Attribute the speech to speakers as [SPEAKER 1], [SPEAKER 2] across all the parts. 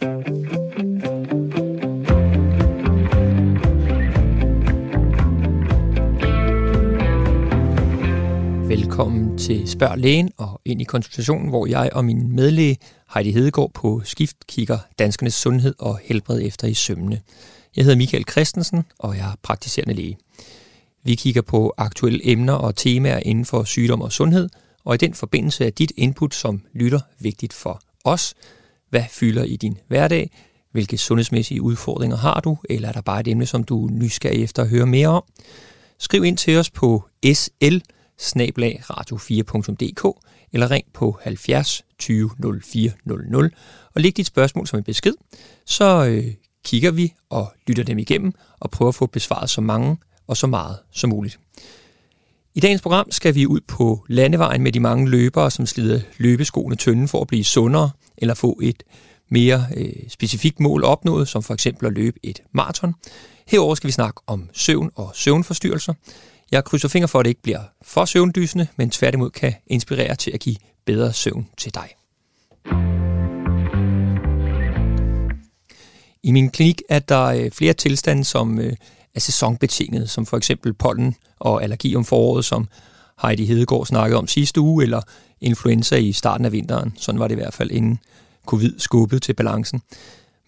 [SPEAKER 1] Velkommen til Spørg Lægen og ind i konsultationen, hvor jeg og min medlæge Heidi Hedegaard på skift kigger danskernes sundhed og helbred efter i sømne. Jeg hedder Michael Christensen, og jeg er praktiserende læge. Vi kigger på aktuelle emner og temaer inden for sygdom og sundhed, og i den forbindelse er dit input som lytter vigtigt for os. Hvad fylder i din hverdag? Hvilke sundhedsmæssige udfordringer har du? Eller er der bare et emne, som du er nysgerrig efter at høre mere om? Skriv ind til os på sl radio4.dk eller ring på 70 20 04 00 og læg dit spørgsmål som en besked, så øh, kigger vi og lytter dem igennem og prøver at få besvaret så mange og så meget som muligt. I dagens program skal vi ud på landevejen med de mange løbere, som slider løbeskoene tynde for at blive sundere eller få et mere øh, specifikt mål opnået, som for eksempel at løbe et maraton. Herover skal vi snakke om søvn og søvnforstyrrelser. Jeg krydser fingre for, at det ikke bliver for søvndysende, men tværtimod kan inspirere til at give bedre søvn til dig. I min klinik er der øh, flere tilstande, som øh, er sæsonbetinget, som for eksempel pollen og allergi om foråret, som Heidi Hedegaard snakkede om sidste uge, eller influenza i starten af vinteren. Sådan var det i hvert fald inden covid skubbede til balancen.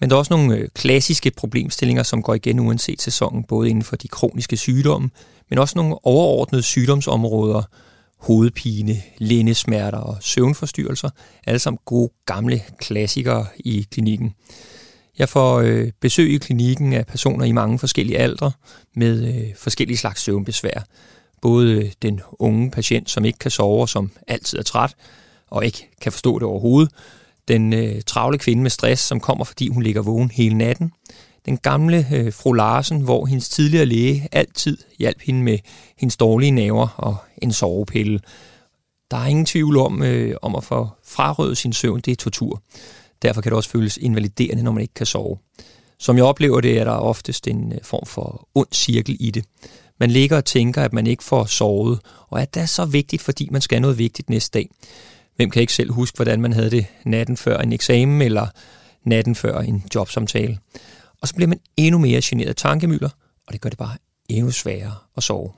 [SPEAKER 1] Men der er også nogle øh, klassiske problemstillinger, som går igen uanset sæsonen, både inden for de kroniske sygdomme, men også nogle overordnede sygdomsområder, hovedpine, lændesmerter og søvnforstyrrelser, alle sammen gode gamle klassikere i klinikken. Jeg får øh, besøg i klinikken af personer i mange forskellige aldre med øh, forskellige slags søvnbesvær. Både øh, den unge patient, som ikke kan sove og som altid er træt og ikke kan forstå det overhovedet. Den øh, travle kvinde med stress, som kommer, fordi hun ligger vågen hele natten. Den gamle øh, fru Larsen, hvor hendes tidligere læge altid hjalp hende med hendes dårlige naver og en sovepille. Der er ingen tvivl om, øh, om at få frarøvet sin søvn, det er tortur. Derfor kan det også føles invaliderende, når man ikke kan sove. Som jeg oplever det, er der oftest en øh, form for ond cirkel i det. Man ligger og tænker, at man ikke får sovet, og at det er så vigtigt, fordi man skal noget vigtigt næste dag. Hvem kan ikke selv huske, hvordan man havde det natten før en eksamen, eller natten før en jobsamtale? Og så bliver man endnu mere generet af tankemøller, og det gør det bare endnu sværere at sove.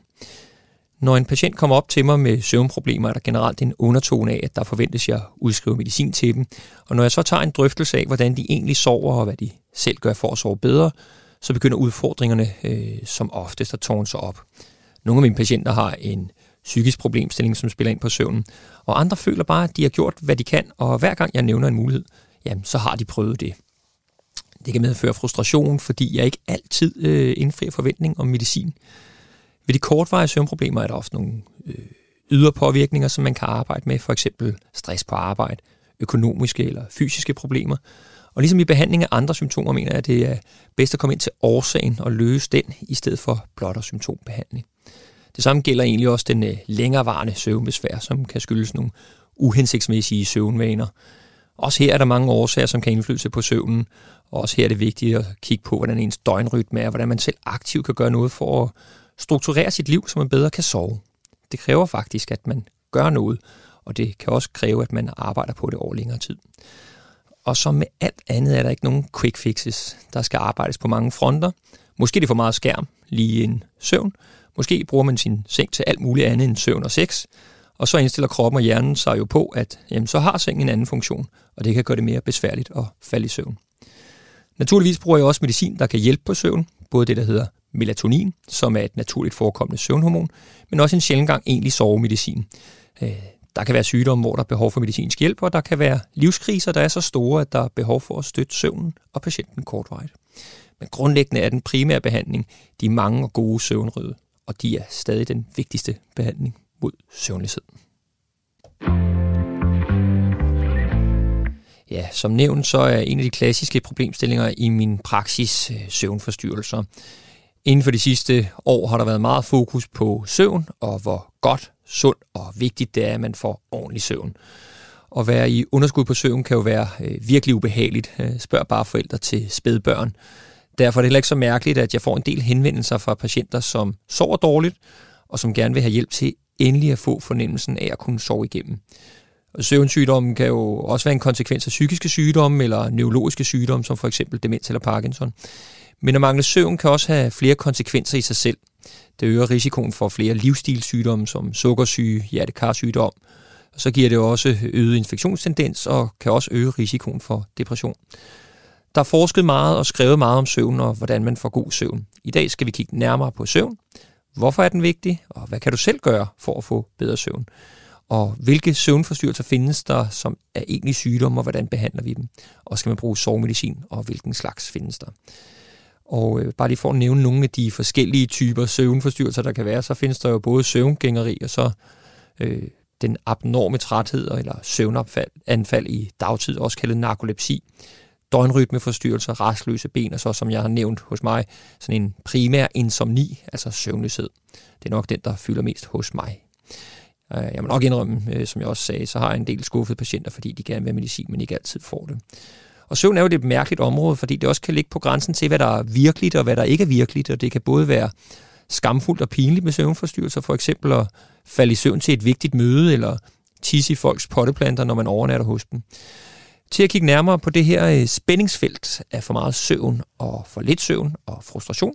[SPEAKER 1] Når en patient kommer op til mig med søvnproblemer, er der generelt en undertone af, at der forventes, at jeg udskriver medicin til dem. Og når jeg så tager en drøftelse af, hvordan de egentlig sover, og hvad de selv gør for at sove bedre, så begynder udfordringerne øh, som oftest at tårne sig op. Nogle af mine patienter har en psykisk problemstilling, som spiller ind på søvnen, og andre føler bare, at de har gjort, hvad de kan, og hver gang jeg nævner en mulighed, jamen, så har de prøvet det. Det kan medføre frustration, fordi jeg ikke altid øh, indfrier forventning om medicin. Ved de kortvarige søvnproblemer er der ofte nogle øh, ydre påvirkninger, som man kan arbejde med, for eksempel stress på arbejde, økonomiske eller fysiske problemer. Og ligesom i behandling af andre symptomer, mener jeg, at det er bedst at komme ind til årsagen og løse den, i stedet for blot symptombehandling. Det samme gælder egentlig også den øh, længerevarende søvnbesvær, som kan skyldes nogle uhensigtsmæssige søvnvaner. Også her er der mange årsager, som kan indflyde på søvnen, og også her er det vigtigt at kigge på, hvordan ens døgnrytme er, hvordan man selv aktivt kan gøre noget for at strukturere sit liv, så man bedre kan sove. Det kræver faktisk, at man gør noget, og det kan også kræve, at man arbejder på det over længere tid. Og som med alt andet er der ikke nogen quick fixes. Der skal arbejdes på mange fronter. Måske det for meget skærm, lige en søvn. Måske bruger man sin seng til alt muligt andet end søvn og sex. Og så indstiller kroppen og hjernen sig jo på, at jamen, så har sengen en anden funktion, og det kan gøre det mere besværligt at falde i søvn. Naturligvis bruger jeg også medicin, der kan hjælpe på søvn. Både det, der hedder melatonin, som er et naturligt forekommende søvnhormon, men også en sjældent gang egentlig sovemedicin. Øh, der kan være sygdomme, hvor der er behov for medicinsk hjælp, og der kan være livskriser, der er så store, at der er behov for at støtte søvnen og patienten kortvarigt. Men grundlæggende er den primære behandling de mange og gode søvnrøde, og de er stadig den vigtigste behandling mod søvnløshed. Ja, som nævnt, så er en af de klassiske problemstillinger i min praksis øh, søvnforstyrrelser. Inden for de sidste år har der været meget fokus på søvn, og hvor godt, sundt og vigtigt det er, at man får ordentlig søvn. At være i underskud på søvn kan jo være øh, virkelig ubehageligt. Øh, spørg bare forældre til spædbørn. Derfor er det heller ikke så mærkeligt, at jeg får en del henvendelser fra patienter, som sover dårligt, og som gerne vil have hjælp til endelig at få fornemmelsen af at kunne sove igennem. Og søvnsygdommen kan jo også være en konsekvens af psykiske sygdomme eller neurologiske sygdomme, som for eksempel demens eller Parkinson. Men at mangle søvn kan også have flere konsekvenser i sig selv. Det øger risikoen for flere livsstilssygdomme som sukkersyge, hjertekarsygdom, og så giver det også øget infektionstendens og kan også øge risikoen for depression. Der er forsket meget og skrevet meget om søvn og hvordan man får god søvn. I dag skal vi kigge nærmere på søvn. Hvorfor er den vigtig, og hvad kan du selv gøre for at få bedre søvn? Og hvilke søvnforstyrrelser findes der, som er egentlig sygdomme, og hvordan behandler vi dem? Og skal man bruge sovemedicin, og hvilken slags findes der? Og øh, bare lige for at nævne nogle af de forskellige typer søvnforstyrrelser, der kan være, så findes der jo både søvngængeri og så øh, den abnorme træthed eller søvnanfald i dagtid, også kaldet narkolepsi, døgnrytmeforstyrrelser, rastløse ben, og så som jeg har nævnt hos mig, sådan en primær insomni, altså søvnløshed. Det er nok den, der fylder mest hos mig. Øh, jeg må nok indrømme, øh, som jeg også sagde, så har jeg en del skuffede patienter, fordi de gerne vil have medicin, men ikke altid får det. Og søvn er jo et mærkeligt område, fordi det også kan ligge på grænsen til, hvad der er virkeligt og hvad der ikke er virkeligt, og det kan både være skamfuldt og pinligt med søvnforstyrrelser, for eksempel at falde i søvn til et vigtigt møde, eller tisse i folks potteplanter, når man overnatter hos dem. Til at kigge nærmere på det her øh, spændingsfelt af for meget søvn og for lidt søvn og frustration,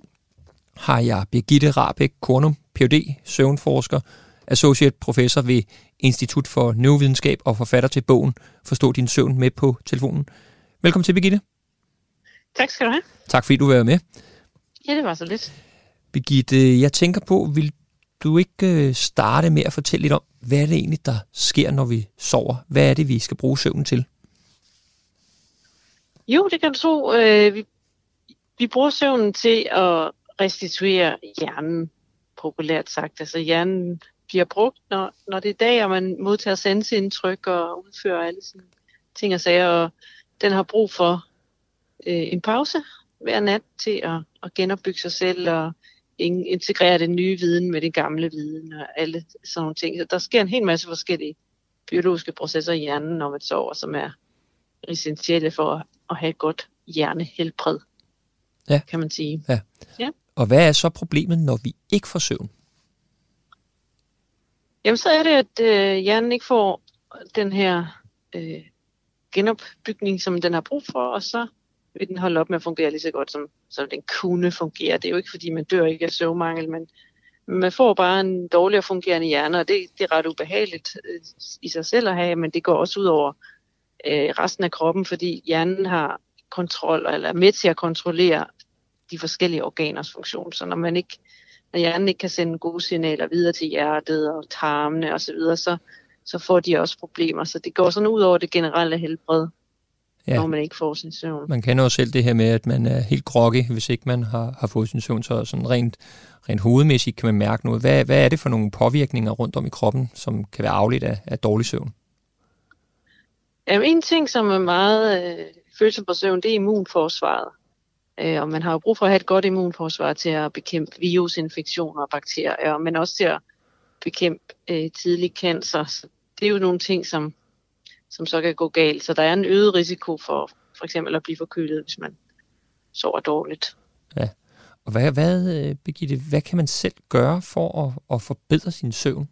[SPEAKER 1] har jeg Birgitte Rabeck Kornum, Ph.D., søvnforsker, associate professor ved Institut for Neurovidenskab og forfatter til bogen Forstå din søvn med på telefonen. Velkommen til, Birgitte.
[SPEAKER 2] Tak skal du have.
[SPEAKER 1] Tak fordi du var med.
[SPEAKER 2] Ja, det var så lidt.
[SPEAKER 1] Birgitte, jeg tænker på, vil du ikke øh, starte med at fortælle lidt om, hvad er det egentlig, der sker, når vi sover? Hvad er det, vi skal bruge søvnen til?
[SPEAKER 2] Jo, det kan du tro. Øh, vi, vi bruger søvnen til at restituere hjernen, populært sagt. Altså hjernen bliver brugt, når, når det er dag, og man modtager sanseindtryk og udfører alle sine ting og sager. Og den har brug for øh, en pause hver nat til at, at genopbygge sig selv og integrere den nye viden med den gamle viden og alle sådan nogle ting. Så der sker en hel masse forskellige biologiske processer i hjernen, når man sover, som er essentielle for at have et godt hjernehelbred, ja. kan man sige.
[SPEAKER 1] Ja. ja. Og hvad er så problemet, når vi ikke får søvn?
[SPEAKER 2] Jamen så er det, at øh, hjernen ikke får den her øh, genopbygning, som den har brug for, og så vil den holde op med at fungere lige så godt, som, som den kunne fungere. Det er jo ikke, fordi man dør ikke af søvnmangel, men man får bare en dårligere fungerende hjerne, og det, det er ret ubehageligt øh, i sig selv at have, men det går også ud over øh, resten af kroppen, fordi hjernen har kontrol, eller er med til at kontrollere de forskellige organers funktion. Så når man ikke, når hjernen ikke kan sende gode signaler videre til hjertet og tarmene osv., så, videre, så, så får de også problemer. Så det går sådan ud over det generelle helbred, ja. når man ikke får sin søvn.
[SPEAKER 1] Man kender jo selv det her med, at man er helt groggy, hvis ikke man har, har fået sin søvn, så sådan rent, rent hovedmæssigt kan man mærke noget. Hvad, hvad er det for nogle påvirkninger rundt om i kroppen, som kan være afledt af, af dårlig søvn?
[SPEAKER 2] Jamen, en ting, som er meget øh, følsom på søvn, det er immunforsvaret. Øh, og man har jo brug for at have et godt immunforsvar til at bekæmpe virusinfektioner og bakterier, men også til at bekæmpe øh, tidlig cancer. Så det er jo nogle ting, som, som så kan gå galt. Så der er en øget risiko for for eksempel at blive forkølet, hvis man sover dårligt.
[SPEAKER 1] Ja. Og hvad, hvad, øh, Birgitte, hvad kan man selv gøre for at, at forbedre sin søvn?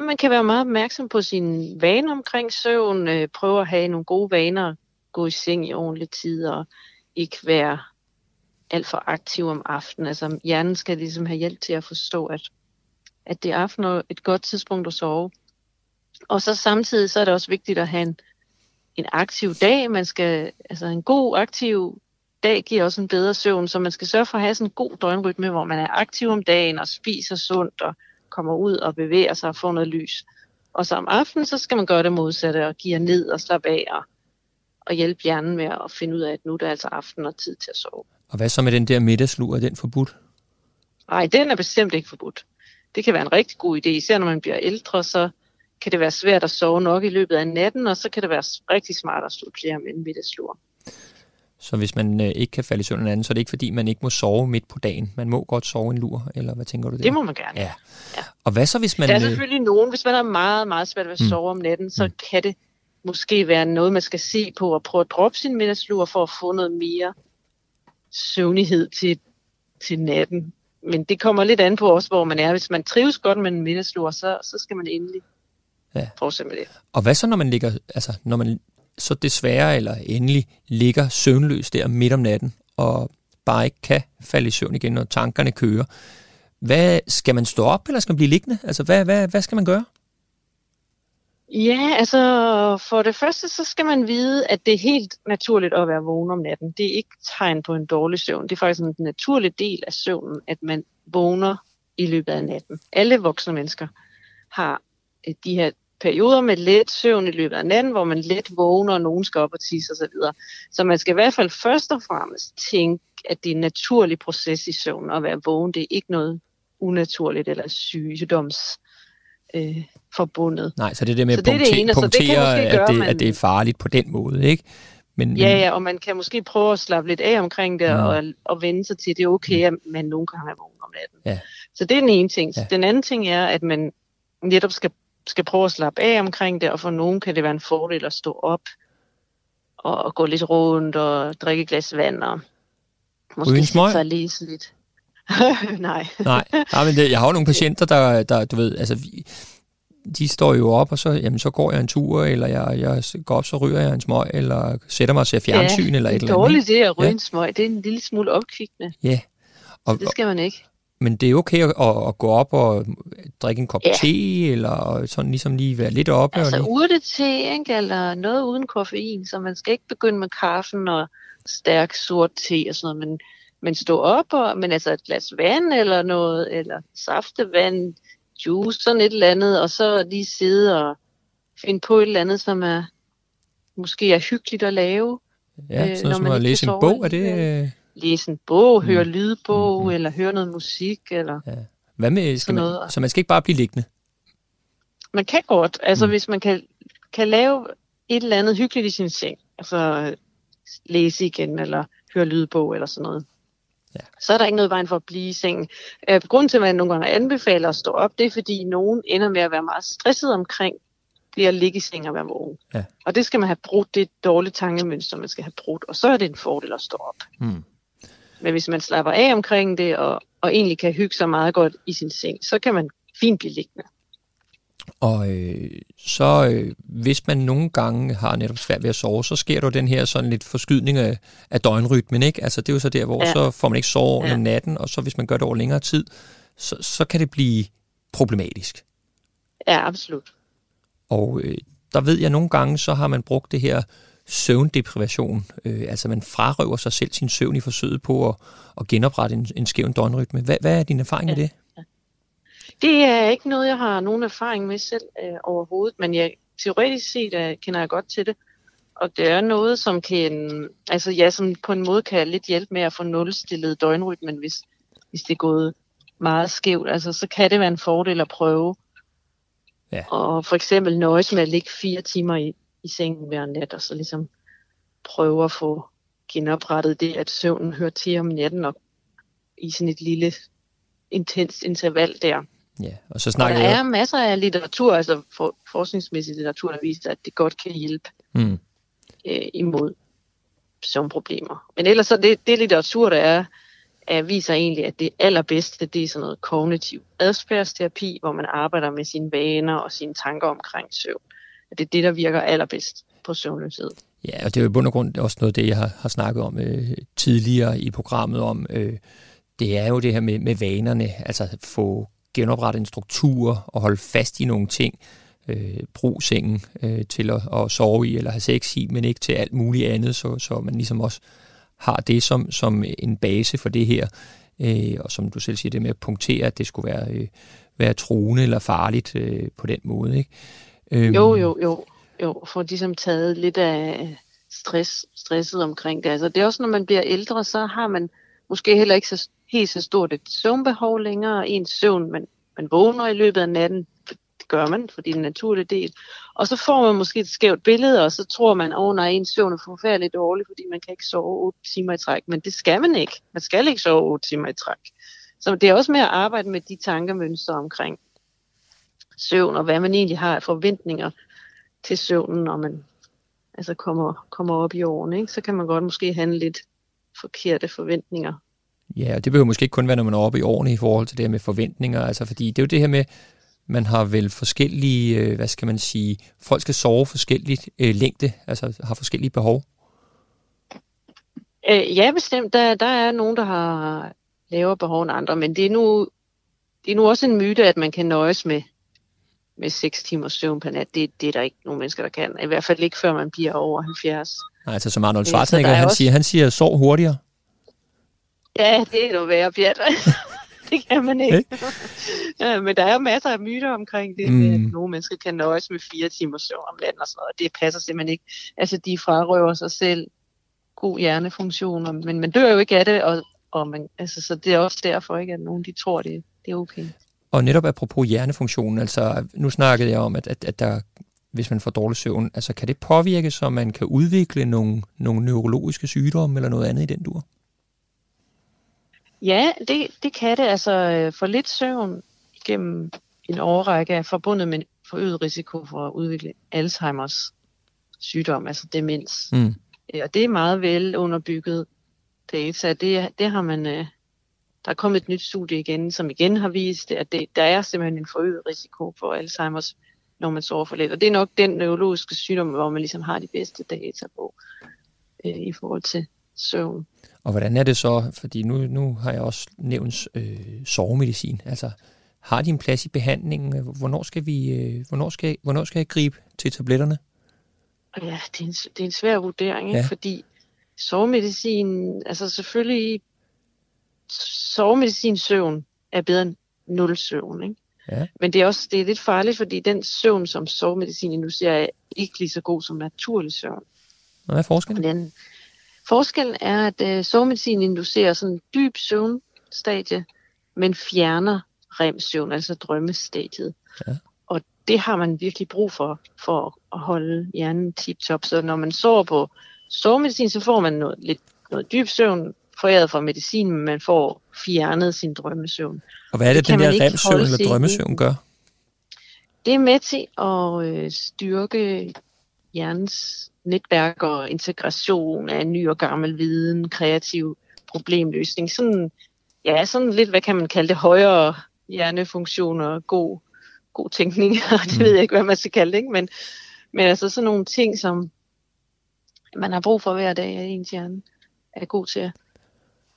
[SPEAKER 2] Man kan være meget opmærksom på sin vane omkring søvn, øh, prøve at have nogle gode vaner, gå i seng i ordentlig tid og ikke være alt for aktiv om aftenen. Altså hjernen skal ligesom have hjælp til at forstå, at, at det er aften og et godt tidspunkt at sove. Og så samtidig så er det også vigtigt at have en, en aktiv dag. Man skal, altså en god aktiv dag giver også en bedre søvn, så man skal sørge for at have sådan en god døgnrytme, hvor man er aktiv om dagen og spiser sundt og kommer ud og bevæger sig og får noget lys. Og så om aftenen, så skal man gøre det modsatte og give ned og slappe af og, og hjælpe hjernen med at finde ud af, at nu er det altså aften og tid til at sove.
[SPEAKER 1] Og hvad så med den der middagslur? Er den forbudt?
[SPEAKER 2] Nej, den er bestemt ikke forbudt. Det kan være en rigtig god idé, især når man bliver ældre, så kan det være svært at sove nok i løbet af natten, og så kan det være rigtig smart at studere med en middagslur.
[SPEAKER 1] Så hvis man øh, ikke kan falde i søvn en anden, så er det ikke fordi, man ikke må sove midt på dagen. Man må godt sove en lur, eller hvad tænker du der?
[SPEAKER 2] Det må man gerne.
[SPEAKER 1] Ja. ja. Og hvad så, hvis man...
[SPEAKER 2] Der er øh, selvfølgelig nogen, hvis man er meget, meget svært ved at mm. sove om natten, så mm. kan det måske være noget, man skal se på og prøve at droppe sin middagslur for at få noget mere søvnighed til, til natten. Men det kommer lidt an på også, hvor man er. Hvis man trives godt med en middagslur, så, så skal man endelig Ja. Fortsæt med det.
[SPEAKER 1] Og hvad så, når man ligger, altså når man så desværre eller endelig ligger søvnløs der midt om natten, og bare ikke kan falde i søvn igen, når tankerne kører. Hvad, skal man stå op, eller skal man blive liggende? Altså, hvad, hvad, hvad skal man gøre?
[SPEAKER 2] Ja, altså for det første, så skal man vide, at det er helt naturligt at være vågen om natten. Det er ikke tegn på en dårlig søvn. Det er faktisk en naturlig del af søvnen, at man vågner i løbet af natten. Alle voksne mennesker har øh, de her perioder med let søvn i løbet af natten, hvor man let vågner, og nogen skal op og tisse osv. Så, så man skal i hvert fald først og fremmest tænke, at det er en naturlig proces i søvn at være vågen. Det er ikke noget unaturligt eller sygdoms øh, forbundet.
[SPEAKER 1] Nej, så det er det med at punktere, det ene, punktere det at, det, man, at det er farligt på den måde, ikke?
[SPEAKER 2] Men, ja, ja, og man kan måske prøve at slappe lidt af omkring det, ja. og, og vende sig til, at det er okay, at man nogle gange er vågen om natten. Ja. Så det er den ene ting. Ja. Den anden ting er, at man netop skal, skal prøve at slappe af omkring det, og for nogen kan det være en fordel at stå op, og, og gå lidt rundt, og drikke et glas vand, og måske sætte sig og læse lidt. Nej.
[SPEAKER 1] Nej, Nej men det, jeg har jo nogle patienter, der, der du ved, altså, de står jo op, og så, jamen, så går jeg en tur, eller jeg, jeg går op, så ryger jeg en smøg, eller sætter mig og ser fjernsyn,
[SPEAKER 2] ja,
[SPEAKER 1] eller et eller
[SPEAKER 2] andet. det er dårligt det at ryge ja. en smøg. Det er en lille smule opkvikkende.
[SPEAKER 1] Ja.
[SPEAKER 2] Og, så det skal man ikke.
[SPEAKER 1] Men det er okay at, at, at gå op og drikke en kop ja. te, eller sådan ligesom lige være lidt oppe.
[SPEAKER 2] Altså urte-te, ikke? eller noget uden koffein, så man skal ikke begynde med kaffen og stærk sort te og sådan noget, men men stå op, og, men altså et glas vand eller noget, eller saftevand, juice, sådan et eller andet, og så lige sidde og finde på et eller andet, som er måske er hyggeligt at lave.
[SPEAKER 1] Ja, øh, sådan som at læse en bog, er det...
[SPEAKER 2] Læse en bog, høre mm. lydbog, mm. eller høre noget musik, eller ja.
[SPEAKER 1] Hvad med, skal man, noget. så man skal ikke bare blive liggende?
[SPEAKER 2] Man kan godt, altså mm. hvis man kan, kan lave et eller andet hyggeligt i sin seng, altså læse igen, eller høre lydbog, eller sådan noget, Ja. Så er der ikke noget vejen for at blive i sengen. Øh, grunden til, at man nogle gange anbefaler at stå op, det er, fordi nogen ender med at være meget stresset omkring det at ligge i seng og være vågen. Ja. Og det skal man have brudt, det er et dårligt tankemønster, man skal have brudt, og så er det en fordel at stå op. Mm. Men hvis man slapper af omkring det, og, og egentlig kan hygge sig meget godt i sin seng, så kan man fint blive liggende.
[SPEAKER 1] Og øh, så øh, hvis man nogle gange har netop svært ved at sove, så sker der den her sådan lidt forskydning af, af døgnrytmen, ikke? Altså det er jo så der, hvor ja. så får man ikke sove ja. om natten, og så hvis man gør det over længere tid, så, så kan det blive problematisk.
[SPEAKER 2] Ja, absolut.
[SPEAKER 1] Og øh, der ved jeg nogle gange, så har man brugt det her søvndeprivation, øh, altså man frarøver sig selv sin søvn i forsøget på at, at genoprette en, en skæv døgnrytme. Hvad, hvad er din erfaring ja. med det?
[SPEAKER 2] Det er ikke noget, jeg har nogen erfaring med selv øh, overhovedet, men jeg, teoretisk set øh, kender jeg godt til det. Og det er noget, som kan, altså ja, som på en måde kan lidt hjælpe med at få nulstillet døgnrytmen, hvis, hvis det er gået meget skævt. Altså, så kan det være en fordel at prøve. Ja. Og for eksempel nøjes med at ligge fire timer i, i sengen hver nat, og så ligesom prøve at få genoprettet det, at søvnen hører til om natten, og i sådan et lille intens interval der.
[SPEAKER 1] Ja, og så snakker
[SPEAKER 2] og der er masser af litteratur, altså for, forskningsmæssig litteratur, der viser, at det godt kan hjælpe mm. øh, imod søvnproblemer. Men ellers så det, det litteratur, der er, er, viser egentlig, at det allerbedste, det er sådan noget kognitiv adfærdsterapi, hvor man arbejder med sine vaner og sine tanker omkring søvn. At det er det, der virker allerbedst på søvnløshed.
[SPEAKER 1] Ja, og det er jo i bund og grund også noget det, jeg har, har snakket om øh, tidligere i programmet om, øh, det er jo det her med, med vanerne, altså få genoprette en struktur og holde fast i nogle ting. Øh, brug sengen øh, til at, at sove i eller have sex i, men ikke til alt muligt andet, så, så man ligesom også har det som, som en base for det her. Øh, og som du selv siger, det med at punktere, at det skulle være, øh, være truende eller farligt øh, på den måde. Ikke?
[SPEAKER 2] Øh, jo, jo, jo. Jo, for ligesom taget lidt af stress, stresset omkring det. Altså, det er også, når man bliver ældre, så har man måske heller ikke så helt så stort et søvnbehov længere. En søvn, man, man vågner i løbet af natten, det gør man, fordi det er en naturlig del. Og så får man måske et skævt billede, og så tror man, at oh, nej, ens søvn er forfærdeligt dårlig, fordi man kan ikke sove 8 timer i træk. Men det skal man ikke. Man skal ikke sove 8 timer i træk. Så det er også med at arbejde med de tankemønstre omkring søvn, og hvad man egentlig har af forventninger til søvnen, når man altså kommer, kommer op i årene. Ikke? Så kan man godt måske handle lidt forkerte forventninger
[SPEAKER 1] Ja, og det behøver måske ikke kun være, når man er oppe i årene i forhold til det her med forventninger, altså fordi det er jo det her med, man har vel forskellige, øh, hvad skal man sige, folk skal sove forskelligt øh, længde, altså har forskellige behov.
[SPEAKER 2] Øh, ja, bestemt. Der, der er nogen, der har lavere behov end andre, men det er nu, det er nu også en myte, at man kan nøjes med, med 6 timers søvn per nat. Det, det er der ikke nogen mennesker, der kan. I hvert fald ikke, før man bliver over 70.
[SPEAKER 1] Altså som Arnold Schwarzenegger, han, også... siger, han siger, sov hurtigere.
[SPEAKER 2] Ja, det er jo værre, Bjert. det kan man ikke. Ja, men der er jo masser af myter omkring det, mm. at nogle mennesker kan nøjes med fire timer søvn om natten og sådan noget. Det passer simpelthen ikke. Altså, de frarøver sig selv god hjernefunktion, men man dør jo ikke af det, og, og man, altså, så det er også derfor, ikke, at nogen de tror, det, det er okay.
[SPEAKER 1] Og netop apropos hjernefunktion, altså nu snakkede jeg om, at, at, at der, hvis man får dårlig søvn, altså kan det påvirke, så man kan udvikle nogle, nogle neurologiske sygdomme eller noget andet i den dur?
[SPEAKER 2] Ja, det, det kan det. Altså for lidt søvn gennem en årrække er forbundet med forøget risiko for at udvikle Alzheimers sygdom, altså demens. Mm. Øh, og det er meget vel underbygget data. Det, det har man, øh, der er kommet et nyt studie igen, som igen har vist, at det, der er simpelthen en forøget risiko for Alzheimer's, når man sover for lidt. Og det er nok den neurologiske sygdom, hvor man ligesom har de bedste data på øh, i forhold til søvn.
[SPEAKER 1] Og hvordan er det så, fordi nu, nu har jeg også nævnt øh, sovemedicin, altså har de en plads i behandlingen? Hvornår skal, vi, øh, hvornår skal, hvornår skal jeg gribe til tabletterne?
[SPEAKER 2] Ja, det er en, det er en svær vurdering, ja. fordi sovemedicin, altså selvfølgelig, sovemedicin søvn er bedre end nul søvn, ikke? Ja. Men det er også det er lidt farligt, fordi den søvn, som sovemedicin inducerer, er ikke lige så god som naturlig søvn.
[SPEAKER 1] Hvad er forskellen?
[SPEAKER 2] Den, forskellen er, at uh, sovemedicin inducerer sådan en dyb søvnstadie, men fjerner remsøvn, altså drømmestadiet. Ja det har man virkelig brug for, for at holde hjernen tip-top. Så når man sover på sovemedicin, så får man noget, lidt, noget dyb søvn, foræret fra medicin, men man får fjernet sin drømmesøvn.
[SPEAKER 1] Og hvad er det, det den her remsøvn eller drømmesøvn gør?
[SPEAKER 2] Det er med til at øh, styrke hjernens netværk og integration af ny og gammel viden, kreativ problemløsning. Sådan, ja, sådan lidt, hvad kan man kalde det, højere hjernefunktioner, god god tænkning, og det mm. ved jeg ikke, hvad man skal kalde det, ikke? Men, men altså sådan nogle ting, som man har brug for hver dag, at ens hjerne er god til.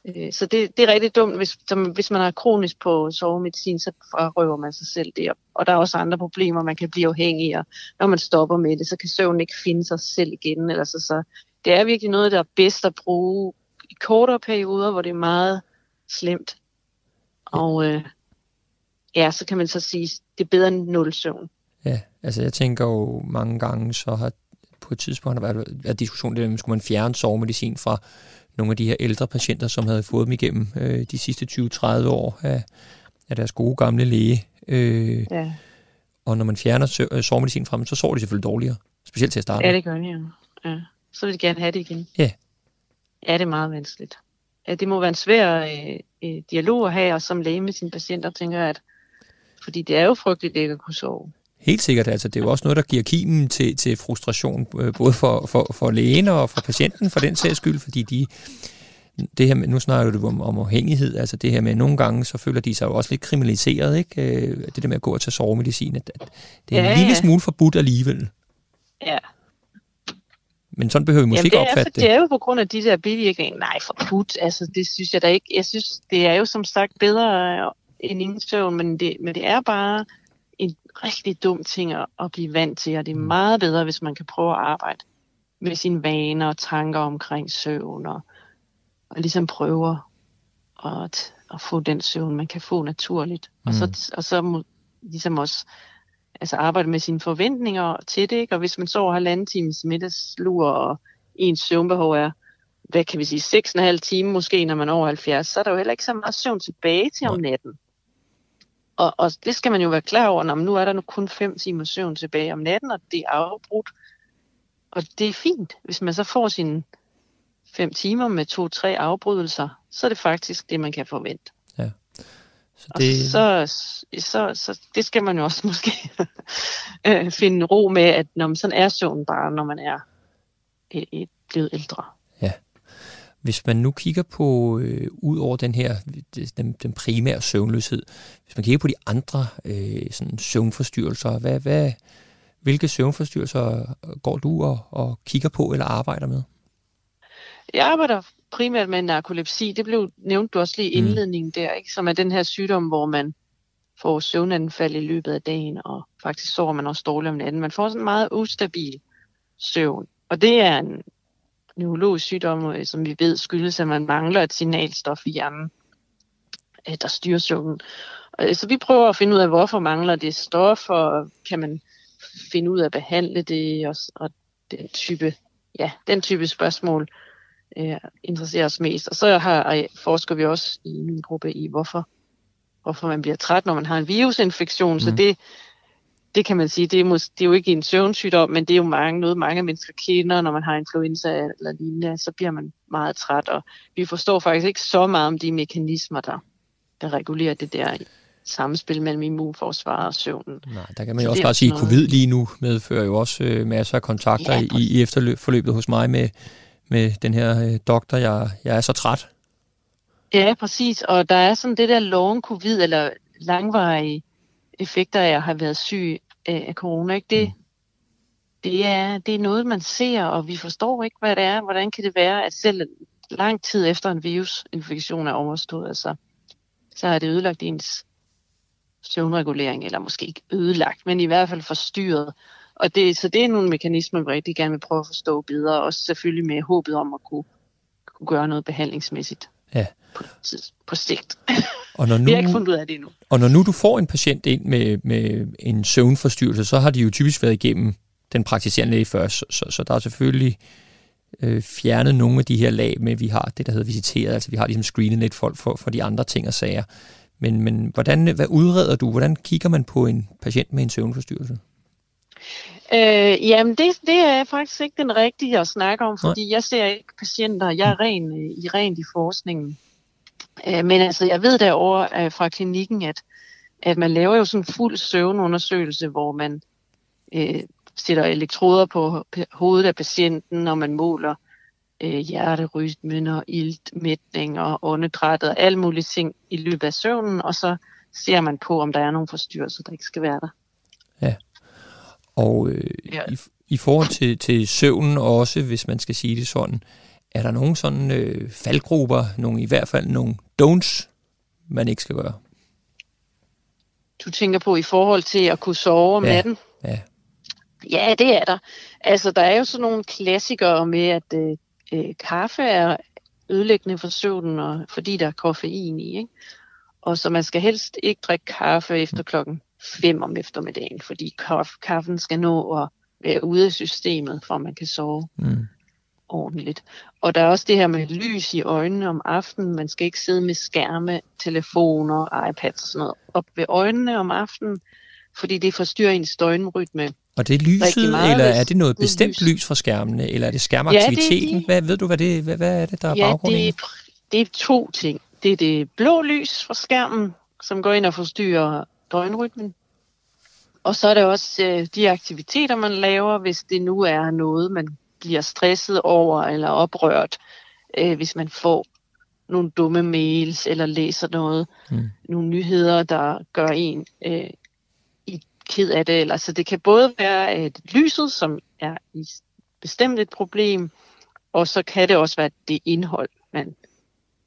[SPEAKER 2] Øh, så det, det er rigtig dumt, hvis, som, hvis man er kronisk på sovemedicin, så frarøver man sig selv det. Og der er også andre problemer, man kan blive afhængig af. Når man stopper med det, så kan søvnen ikke finde sig selv igen. Eller så, så det er virkelig noget, der er bedst at bruge i kortere perioder, hvor det er meget slemt. Og, øh, ja, så kan man så sige, det er bedre end nul søvn.
[SPEAKER 1] Ja, altså jeg tænker jo mange gange, så har på et tidspunkt har været, været diskussion, det, om skulle man fjerne sovemedicin fra nogle af de her ældre patienter, som havde fået dem igennem øh, de sidste 20-30 år af, af deres gode gamle læge. Øh, ja. Og når man fjerner øh, sovemedicin fra dem, så sover de selvfølgelig dårligere. Specielt til at starte.
[SPEAKER 2] Ja, det gør de jo. Ja. Så vil de gerne have det igen.
[SPEAKER 1] Ja.
[SPEAKER 2] Ja, det er meget vanskeligt. Ja, det må være en svær øh, øh, dialog at have, og som læge med sine patienter, tænker jeg, at fordi det er jo frygteligt ikke at kunne sove.
[SPEAKER 1] Helt sikkert, altså det er jo også noget, der giver kimen til, til frustration, øh, både for, for, for lægen og for patienten for den sags skyld, fordi de, det her med, nu snakker du om, om afhængighed, altså det her med, nogle gange, så føler de sig jo også lidt kriminaliseret, ikke? Øh, det der med at gå og tage sovemedicin, at, at det er ja, en lille ja. smule forbudt alligevel.
[SPEAKER 2] Ja.
[SPEAKER 1] Men sådan behøver vi måske
[SPEAKER 2] ikke
[SPEAKER 1] opfatte
[SPEAKER 2] det. Det er jo på grund af de der bivirkninger. Nej, forbudt, altså det synes jeg da ikke. Jeg synes, det er jo som sagt bedre en ingen søvn, men det, men det er bare rigtig dum ting at, blive vant til, og det er mm. meget bedre, hvis man kan prøve at arbejde med sine vaner og tanker omkring søvn, og, og ligesom prøve at, at få den søvn, man kan få naturligt. Mm. Og så, og så må, ligesom også altså arbejde med sine forventninger til det, ikke? og hvis man sover halvanden times middagslur, og ens søvnbehov er hvad kan vi sige, 6,5 timer måske, når man er over 70, så er der jo heller ikke så meget søvn tilbage til om natten. Og, og det skal man jo være klar over, når nu er der nu kun fem timer søvn tilbage om natten, og det er afbrudt. Og det er fint, hvis man så får sine fem timer med to-tre afbrydelser, så er det faktisk det, man kan forvente.
[SPEAKER 1] Ja.
[SPEAKER 2] Så det... Og så, så, så det skal man jo også måske øh, finde ro med, at når man sådan er søvn bare, når man er et, et blevet ældre.
[SPEAKER 1] Hvis man nu kigger på, øh, ud over den her, den, den primære søvnløshed, hvis man kigger på de andre øh, sådan søvnforstyrrelser, hvad, hvad, hvilke søvnforstyrrelser går du og, og kigger på eller arbejder med?
[SPEAKER 2] Jeg arbejder primært med narkolepsi. Det blev nævnt du også lige i mm. indledningen mm. der, ikke? som er den her sygdom, hvor man får søvnanfald i løbet af dagen, og faktisk sover man også dårligt om natten. Man får sådan en meget ustabil søvn. Og det er en neurologisk sygdom, øh, som vi ved skyldes, at man mangler et signalstof i hjernen, øh, der styrer søvnen. Øh, så vi prøver at finde ud af, hvorfor mangler det stof, og kan man finde ud af at behandle det, og, og den type, ja, den type spørgsmål øh, interesserer os mest. Og så har, forsker vi også i min gruppe i, hvorfor, hvorfor man bliver træt, når man har en virusinfektion. Mm. Så det, det kan man sige, det er, mås- det er jo ikke en søvnsygdom, men det er jo mange, noget, mange mennesker kender, når man har influenza eller lignende, så bliver man meget træt, og vi forstår faktisk ikke så meget om de mekanismer, der, der regulerer det der samspil mellem immunforsvaret og søvnen.
[SPEAKER 1] Nej, der kan man jo også bare sige, at covid lige nu medfører jo også øh, masser af kontakter ja, i, i efterforløbet hos mig med, med den her øh, doktor, jeg, jeg er så træt.
[SPEAKER 2] Ja, præcis, og der er sådan det der long covid, eller langvarige effekter af at have været syg af corona. Ikke? Det, mm. det, er, det er noget, man ser, og vi forstår ikke, hvad det er. Hvordan kan det være, at selv lang tid efter en virusinfektion er overstået, altså, så er det ødelagt ens søvnregulering, eller måske ikke ødelagt, men i hvert fald forstyrret. Og det, så det er nogle mekanismer, vi rigtig gerne vil prøve at forstå bedre, og selvfølgelig med håbet om at kunne, kunne gøre noget behandlingsmæssigt
[SPEAKER 1] ja.
[SPEAKER 2] på, på sigt.
[SPEAKER 1] Og når nu,
[SPEAKER 2] Vi har ikke fundet ud af det endnu.
[SPEAKER 1] Og når nu du får en patient ind med, med en søvnforstyrrelse, så har de jo typisk været igennem den praktiserende læge først, så, så, så der er selvfølgelig øh, fjernet nogle af de her lag med, vi har det, der hedder visiteret, altså vi har ligesom screenet lidt folk for, for de andre ting og sager. Men, men hvordan, hvad udreder du? Hvordan kigger man på en patient med en søvnforstyrrelse?
[SPEAKER 2] Øh, jamen, det, det er faktisk ikke den rigtige at snakke om, fordi Nej. jeg ser ikke patienter. Jeg er ren, i rent i forskningen. Øh, men altså, jeg ved derovre øh, fra klinikken, at, at man laver jo sådan en fuld søvnundersøgelse, hvor man øh, sætter elektroder på hovedet af patienten, og man måler øh, hjerterytmen og iltmætning og åndedrættet og alle mulige ting i løbet af søvnen, og så ser man på, om der er nogle forstyrrelser, der ikke skal være der.
[SPEAKER 1] Ja, og øh, ja. I, i forhold til, til søvnen også, hvis man skal sige det sådan, er der nogle sådan øh, faldgrupper, nogle i hvert fald nogle don'ts, man ikke skal gøre?
[SPEAKER 2] Du tænker på i forhold til at kunne sove om
[SPEAKER 1] ja.
[SPEAKER 2] natten?
[SPEAKER 1] Ja.
[SPEAKER 2] Ja, det er der. Altså, der er jo sådan nogle klassikere med, at øh, øh, kaffe er ødelæggende for søvnen, og, fordi der er koffein i. Ikke? Og så man skal helst ikke drikke kaffe efter klokken 5 om eftermiddagen, fordi kaffen skal nå at være ude af systemet, for at man kan sove. Mm ordentligt. Og der er også det her med lys i øjnene om aftenen. Man skal ikke sidde med skærme, telefoner, iPads og sådan noget op ved øjnene om aftenen, fordi det forstyrrer ens døgnrytme.
[SPEAKER 1] Og det er lyset, eller er det noget bestemt lys. lys fra skærmene, eller er det skærmaktiviteten? Ja, det er de... hvad, ved du, hvad, det, hvad, hvad er det, der er
[SPEAKER 2] ja,
[SPEAKER 1] baggrunden?
[SPEAKER 2] Det, det er to ting. Det er det blå lys fra skærmen, som går ind og forstyrrer døgnrytmen. Og så er det også øh, de aktiviteter, man laver, hvis det nu er noget, man bliver stresset over eller oprørt, øh, hvis man får nogle dumme mails eller læser noget, mm. nogle nyheder, der gør en øh, i ked af det. Eller, så det kan både være et lyset, som er i bestemt et problem, og så kan det også være det indhold, man,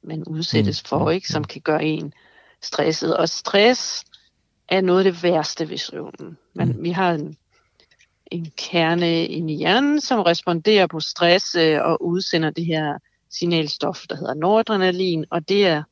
[SPEAKER 2] man udsættes mm. for, ikke, som mm. kan gøre en stresset. Og stress er noget af det værste ved søvnen. Men mm. vi har en en kerne i hjernen, som responderer på stress øh, og udsender det her signalstof, der hedder noradrenalin, og det er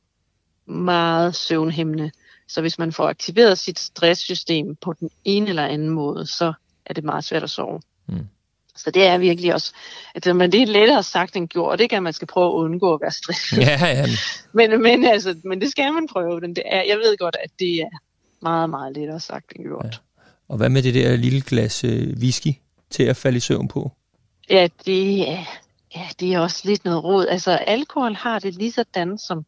[SPEAKER 2] meget søvnhæmmende. Så hvis man får aktiveret sit stresssystem på den ene eller anden måde, så er det meget svært at sove. Mm. Så det er virkelig også, at men det er lettere sagt end gjort, ikke at man skal prøve at undgå at være stresset.
[SPEAKER 1] Ja, ja.
[SPEAKER 2] men, men, altså, men det skal man prøve. Det er, jeg ved godt, at det er meget, meget lettere sagt end gjort. Ja.
[SPEAKER 1] Og hvad med det der lille glas øh, whisky til at falde i søvn på?
[SPEAKER 2] Ja, det ja, det er også lidt noget råd. Altså, alkohol har det lige sådan som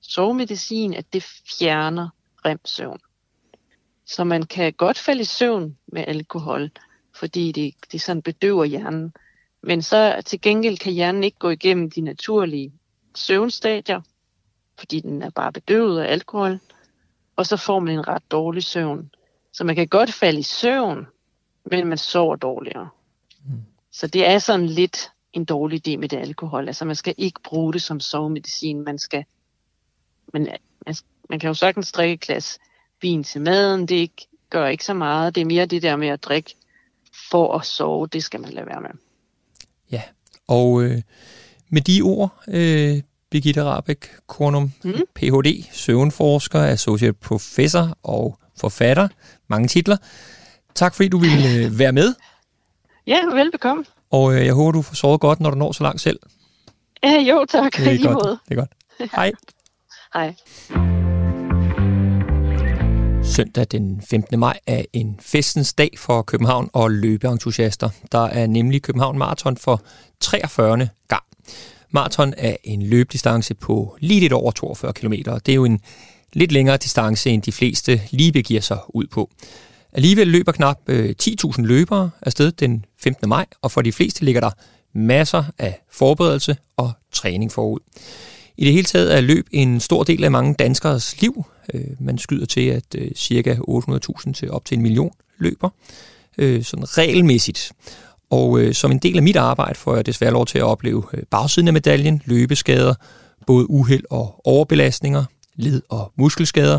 [SPEAKER 2] sovemedicin, at det fjerner remsøvn. Så man kan godt falde i søvn med alkohol, fordi det, det sådan bedøver hjernen. Men så til gengæld kan hjernen ikke gå igennem de naturlige søvnstadier, fordi den er bare bedøvet af alkohol, og så får man en ret dårlig søvn. Så man kan godt falde i søvn, men man sover dårligere. Mm. Så det er sådan lidt en dårlig idé med det alkohol. Altså man skal ikke bruge det som sovemedicin. Man skal, men man, man kan jo sagtens drikke et glas vin til maden. Det ikke, gør ikke så meget. Det er mere det der med at drikke for at sove. Det skal man lade være med.
[SPEAKER 1] Ja, og øh, med de ord, øh, Birgitte Rabeck Kornum, mm. Ph.D., søvnforsker, associate professor og forfatter. Mange titler. Tak fordi du ville øh, være med.
[SPEAKER 2] Ja, velbekomme.
[SPEAKER 1] Og øh, jeg håber, du får sovet godt, når du når så langt selv.
[SPEAKER 2] Øh, jo, tak.
[SPEAKER 1] Det er, godt. det er godt. Hej.
[SPEAKER 2] Hej.
[SPEAKER 1] Søndag den 15. maj er en festens dag for København og løbeentusiaster. Der er nemlig København Marathon for 43. gang. Marathon er en løbedistance på lige lidt over 42 km. Det er jo en lidt længere distance, end de fleste lige begiver sig ud på. Alligevel løber knap øh, 10.000 løbere afsted den 15. maj, og for de fleste ligger der masser af forberedelse og træning forud. I det hele taget er løb en stor del af mange danskers liv. Øh, man skyder til, at øh, ca. 800.000 til op til en million løber, sådan regelmæssigt. Og som en del af mit arbejde får jeg desværre lov til at opleve bagsiden af medaljen, løbeskader, både uheld og overbelastninger, led- og muskelskader,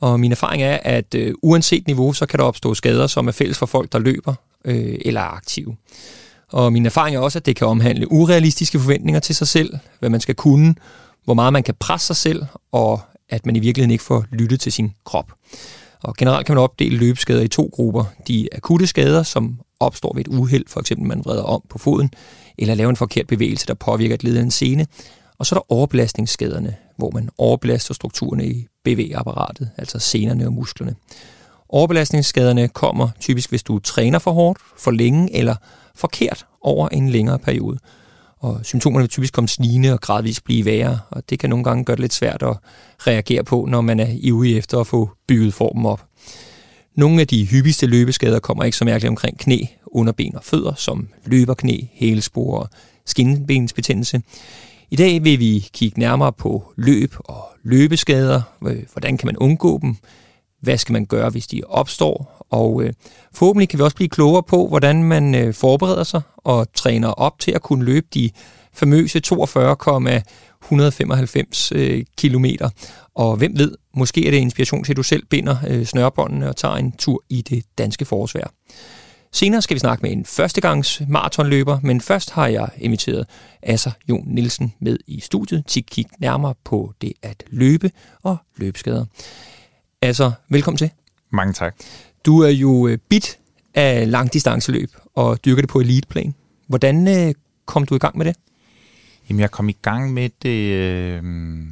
[SPEAKER 1] og min erfaring er, at øh, uanset niveau, så kan der opstå skader, som er fælles for folk, der løber øh, eller er aktive. Og min erfaring er også, at det kan omhandle urealistiske forventninger til sig selv, hvad man skal kunne, hvor meget man kan presse sig selv, og at man i virkeligheden ikke får lyttet til sin krop. Og generelt kan man opdele løbeskader i to grupper. De akutte skader, som opstår ved et uheld, for eksempel man vreder om på foden, eller laver en forkert bevægelse, der påvirker et led en scene. Og så er der overbelastningsskaderne, hvor man overbelaster strukturerne i bevægeapparatet, altså senerne og musklerne. Overbelastningsskaderne kommer typisk, hvis du træner for hårdt, for længe eller forkert over en længere periode. Og symptomerne vil typisk komme snigende og gradvist blive værre, og det kan nogle gange gøre det lidt svært at reagere på, når man er ivrig efter at få bygget formen op. Nogle af de hyppigste løbeskader kommer ikke så mærkeligt omkring knæ, underben og fødder, som løberknæ, hælespor og skinbensbetændelse. I dag vil vi kigge nærmere på løb og løbeskader. Øh, hvordan kan man undgå dem? Hvad skal man gøre, hvis de opstår? Og øh, forhåbentlig kan vi også blive klogere på, hvordan man øh, forbereder sig og træner op til at kunne løbe de famøse 42,195 øh, kilometer. Og hvem ved, måske er det inspiration til, at du selv binder øh, snørbåndene og tager en tur i det danske forsvar. Senere skal vi snakke med en førstegangs maratonløber, men først har jeg inviteret Asser Jon Nielsen med i studiet til at kigge nærmere på det at løbe og løbeskader. Asser, velkommen til.
[SPEAKER 3] Mange tak.
[SPEAKER 1] Du er jo øh, bit af langdistanceløb og dyrker det på eliteplan. Hvordan øh, kom du i gang med det?
[SPEAKER 3] Jamen, jeg kom i gang med det, øh,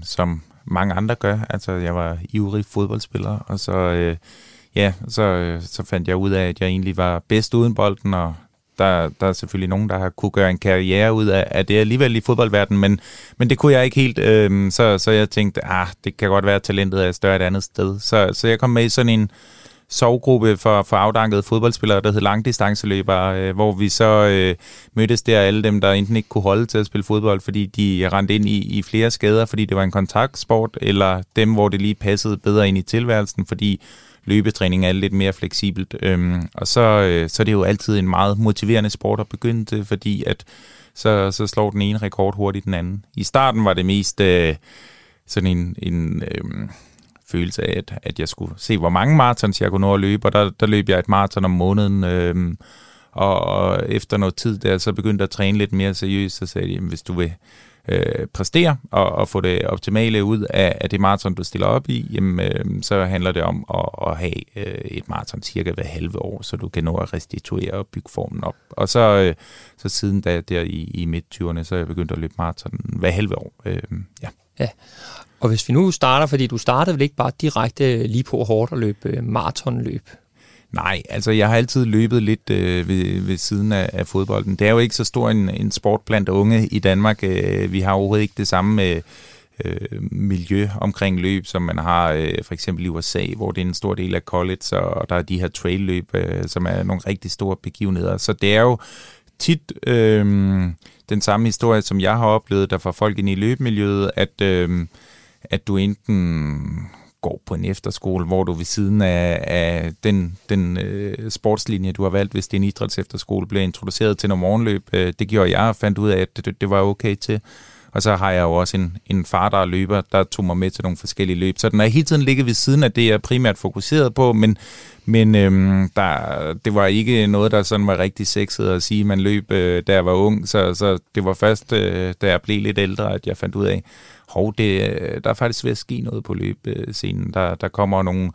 [SPEAKER 3] som mange andre gør. Altså, jeg var ivrig fodboldspiller, og så... Øh, ja, så, øh, så fandt jeg ud af, at jeg egentlig var bedst uden bolden, og der, der er selvfølgelig nogen, der har kunne gøre en karriere ud af, af det alligevel i fodboldverdenen, men, men det kunne jeg ikke helt, øh, så, så jeg tænkte, ah, det kan godt være, at talentet er større et andet sted. Så, så jeg kom med i sådan en sovgruppe for, for afdankede fodboldspillere, der hed langdistanceløbere, øh, hvor vi så øh, mødtes der alle dem, der enten ikke kunne holde til at spille fodbold, fordi de rendte ind i, i flere skader, fordi det var en kontaktsport, eller dem, hvor det lige passede bedre ind i tilværelsen, fordi løbetræning er lidt mere fleksibelt. Øhm, og så, øh, så er det jo altid en meget motiverende sport at begynde til, fordi at så, så slår den ene rekord hurtigt den anden. I starten var det mest øh, sådan en, en øh, følelse af, at, at jeg skulle se, hvor mange marathons jeg kunne nå at løbe, og der, der løb jeg et maraton om måneden. Øh, og, og efter noget tid der, så begyndte jeg at træne lidt mere seriøst, så sagde de, hvis du vil øh, præstere og, og få det optimale ud af, af det maraton, du stiller op i, jamen, øh, så handler det om at, at have øh, et maraton cirka hver halve år, så du kan nå at restituere og bygge formen op. Og så, øh, så siden da der i, i midt-20'erne, så er jeg begyndt at løbe maraton hver halve år. Øh, ja.
[SPEAKER 1] ja. Og hvis vi nu starter, fordi du startede vel ikke bare direkte lige på hårdt at løbe øh, maratonløb?
[SPEAKER 3] Nej, altså jeg har altid løbet lidt øh, ved, ved siden af, af fodbolden. Det er jo ikke så stor en, en sport blandt unge i Danmark. Øh, vi har overhovedet ikke det samme øh, øh miljø omkring løb, som man har øh, for eksempel i USA, hvor det er en stor del af college, og der er de her trail-løb, øh, som er nogle rigtig store begivenheder. Så det er jo tit øh, den samme historie, som jeg har oplevet, der fra folk ind i løbemiljøet, at, øh, at du enten går på en efterskole, hvor du ved siden af, af den, den øh, sportslinje, du har valgt, hvis det er en idrætsefterskole, bliver introduceret til nogle morgenløb. Øh, det gjorde jeg og fandt ud af, at det, det var okay til. Og så har jeg jo også en, en far, der er løber, der tog mig med til nogle forskellige løb. Så den er hele tiden ligget ved siden af det, jeg er primært fokuseret på, men, men øhm, der, det var ikke noget, der sådan var rigtig sexet at sige, man løb, øh, da jeg var ung. Så, så det var først, øh, da jeg blev lidt ældre, at jeg fandt ud af, hov, det, øh, der er faktisk ved at ske noget på løbescenen. Der, der kommer nogle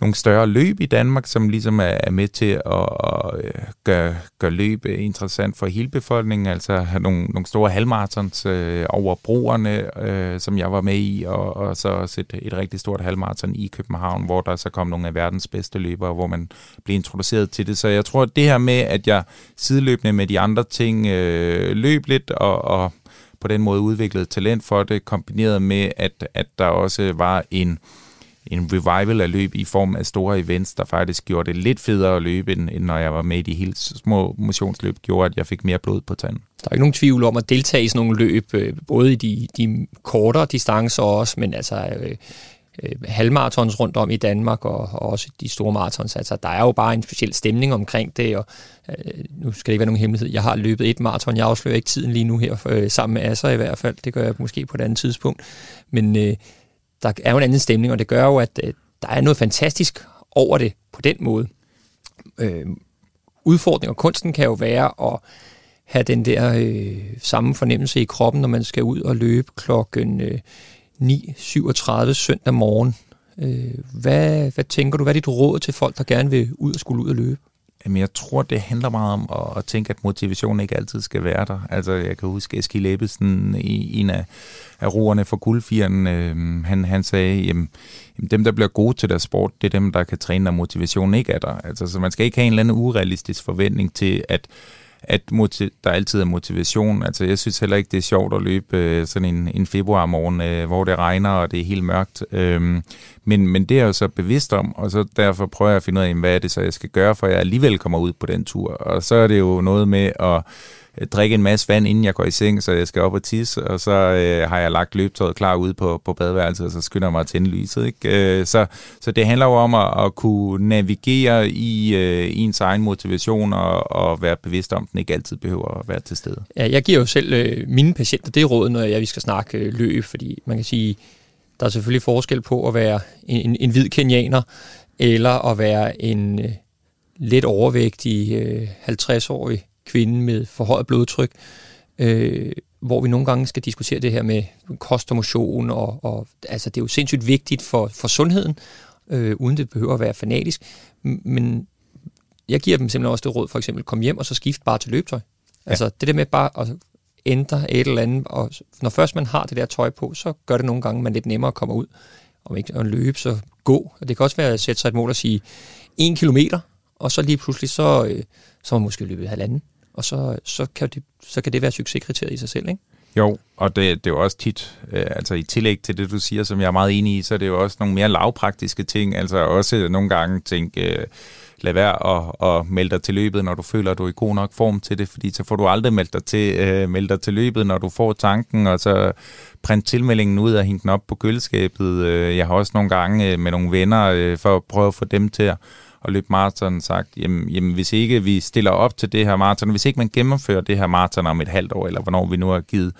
[SPEAKER 3] nogle større løb i Danmark, som ligesom er, er med til at, at øh, gøre, gøre løb øh, interessant for hele befolkningen, altså nogle, nogle store halvmarathons øh, over broerne, øh, som jeg var med i, og, og så også et, et rigtig stort halvmaraton i København, hvor der så kom nogle af verdens bedste løbere, hvor man blev introduceret til det. Så jeg tror, at det her med, at jeg sideløbende med de andre ting øh, løb lidt, og, og på den måde udviklede talent for det, kombineret med, at, at der også var en en revival af løb i form af store events, der faktisk gjorde det lidt federe at løbe, end, end når jeg var med i de helt små motionsløb, gjorde, at jeg fik mere blod på tanden.
[SPEAKER 1] Der er ikke nogen tvivl om at deltage i sådan nogle løb, øh, både i de, de kortere distancer også, men altså øh, øh, halvmaratons rundt om i Danmark, og, og også de store maratons. Altså, der er jo bare en speciel stemning omkring det, og øh, nu skal det ikke være nogen hemmelighed. Jeg har løbet et maraton, jeg afslører ikke tiden lige nu her, øh, sammen med Asser i hvert fald. Det gør jeg måske på et andet tidspunkt. Men øh, der er jo en anden stemning, og det gør jo, at øh, der er noget fantastisk over det på den måde. Øh, udfordring og kunsten kan jo være at have den der øh, samme fornemmelse i kroppen, når man skal ud og løbe klokken øh, 9.37 søndag morgen. Øh, hvad, hvad tænker du, hvad er dit råd til folk, der gerne vil ud og skulle ud og løbe?
[SPEAKER 3] Jamen, jeg tror, det handler meget om at, at tænke, at motivationen ikke altid skal være der. Altså, jeg kan huske Eskil Ebbesen, en af, af roerne for guldfieren, øh, han, han sagde, jamen, jamen, dem, der bliver gode til deres sport, det er dem, der kan træne, når motivationen ikke er der. Altså, så man skal ikke have en eller anden urealistisk forventning til, at at motiv- der altid er motivation. Altså, jeg synes heller ikke, det er sjovt at løbe øh, sådan en, en februarmorgen, øh, hvor det regner, og det er helt mørkt. Øhm, men, men det er jeg jo så bevidst om, og så derfor prøver jeg at finde ud af, hvad er det så, jeg skal gøre, for jeg alligevel kommer ud på den tur. Og så er det jo noget med at Øh, drikke en masse vand, inden jeg går i seng, så jeg skal op og tisse, og så øh, har jeg lagt løbetøjet klar ude på, på badeværelset, og så skynder jeg mig at tænde lyset. Ikke? Øh, så, så det handler jo om at, at kunne navigere i øh, ens egen motivation, og, og være bevidst om, at den ikke altid behøver at være til stede.
[SPEAKER 1] Ja, jeg giver jo selv øh, mine patienter det råd, når jeg vi skal snakke øh, løb, fordi man kan sige, der er selvfølgelig forskel på at være en, en, en hvid kenianer, eller at være en øh, lidt overvægtig øh, 50-årig kvinde med forhøjet blodtryk, øh, hvor vi nogle gange skal diskutere det her med kost og motion, og, og altså, det er jo sindssygt vigtigt for, for sundheden, øh, uden det behøver at være fanatisk, men jeg giver dem simpelthen også det råd, for eksempel, kom hjem og så skift bare til løbetøj. Ja. Altså det der med bare at ændre et eller andet, og når først man har det der tøj på, så gør det nogle gange, man lidt nemmere at komme ud. Om ikke at løbe, så gå. Og det kan også være at sætte sig et mål og sige, en kilometer, og så lige pludselig, så, øh, så man måske løbet halvanden og så, så, kan, det, så kan det være succeskriteriet i sig selv, ikke?
[SPEAKER 3] Jo, og det, det er jo også tit, øh, altså i tillæg til det, du siger, som jeg er meget enig i, så er det jo også nogle mere lavpraktiske ting, altså også nogle gange tænke, øh, lad være at, at melde dig til løbet, når du føler, at du er i god nok form til det, fordi så får du aldrig meldt dig til, øh, meldt dig til løbet, når du får tanken, og så print tilmeldingen ud og hænge den op på køleskabet. Øh, jeg har også nogle gange øh, med nogle venner, øh, for at prøve at få dem til at og løbe maraton sagt, jamen, jamen hvis ikke vi stiller op til det her maraton, hvis ikke man gennemfører det her maraton om et halvt år, eller hvornår vi nu har givet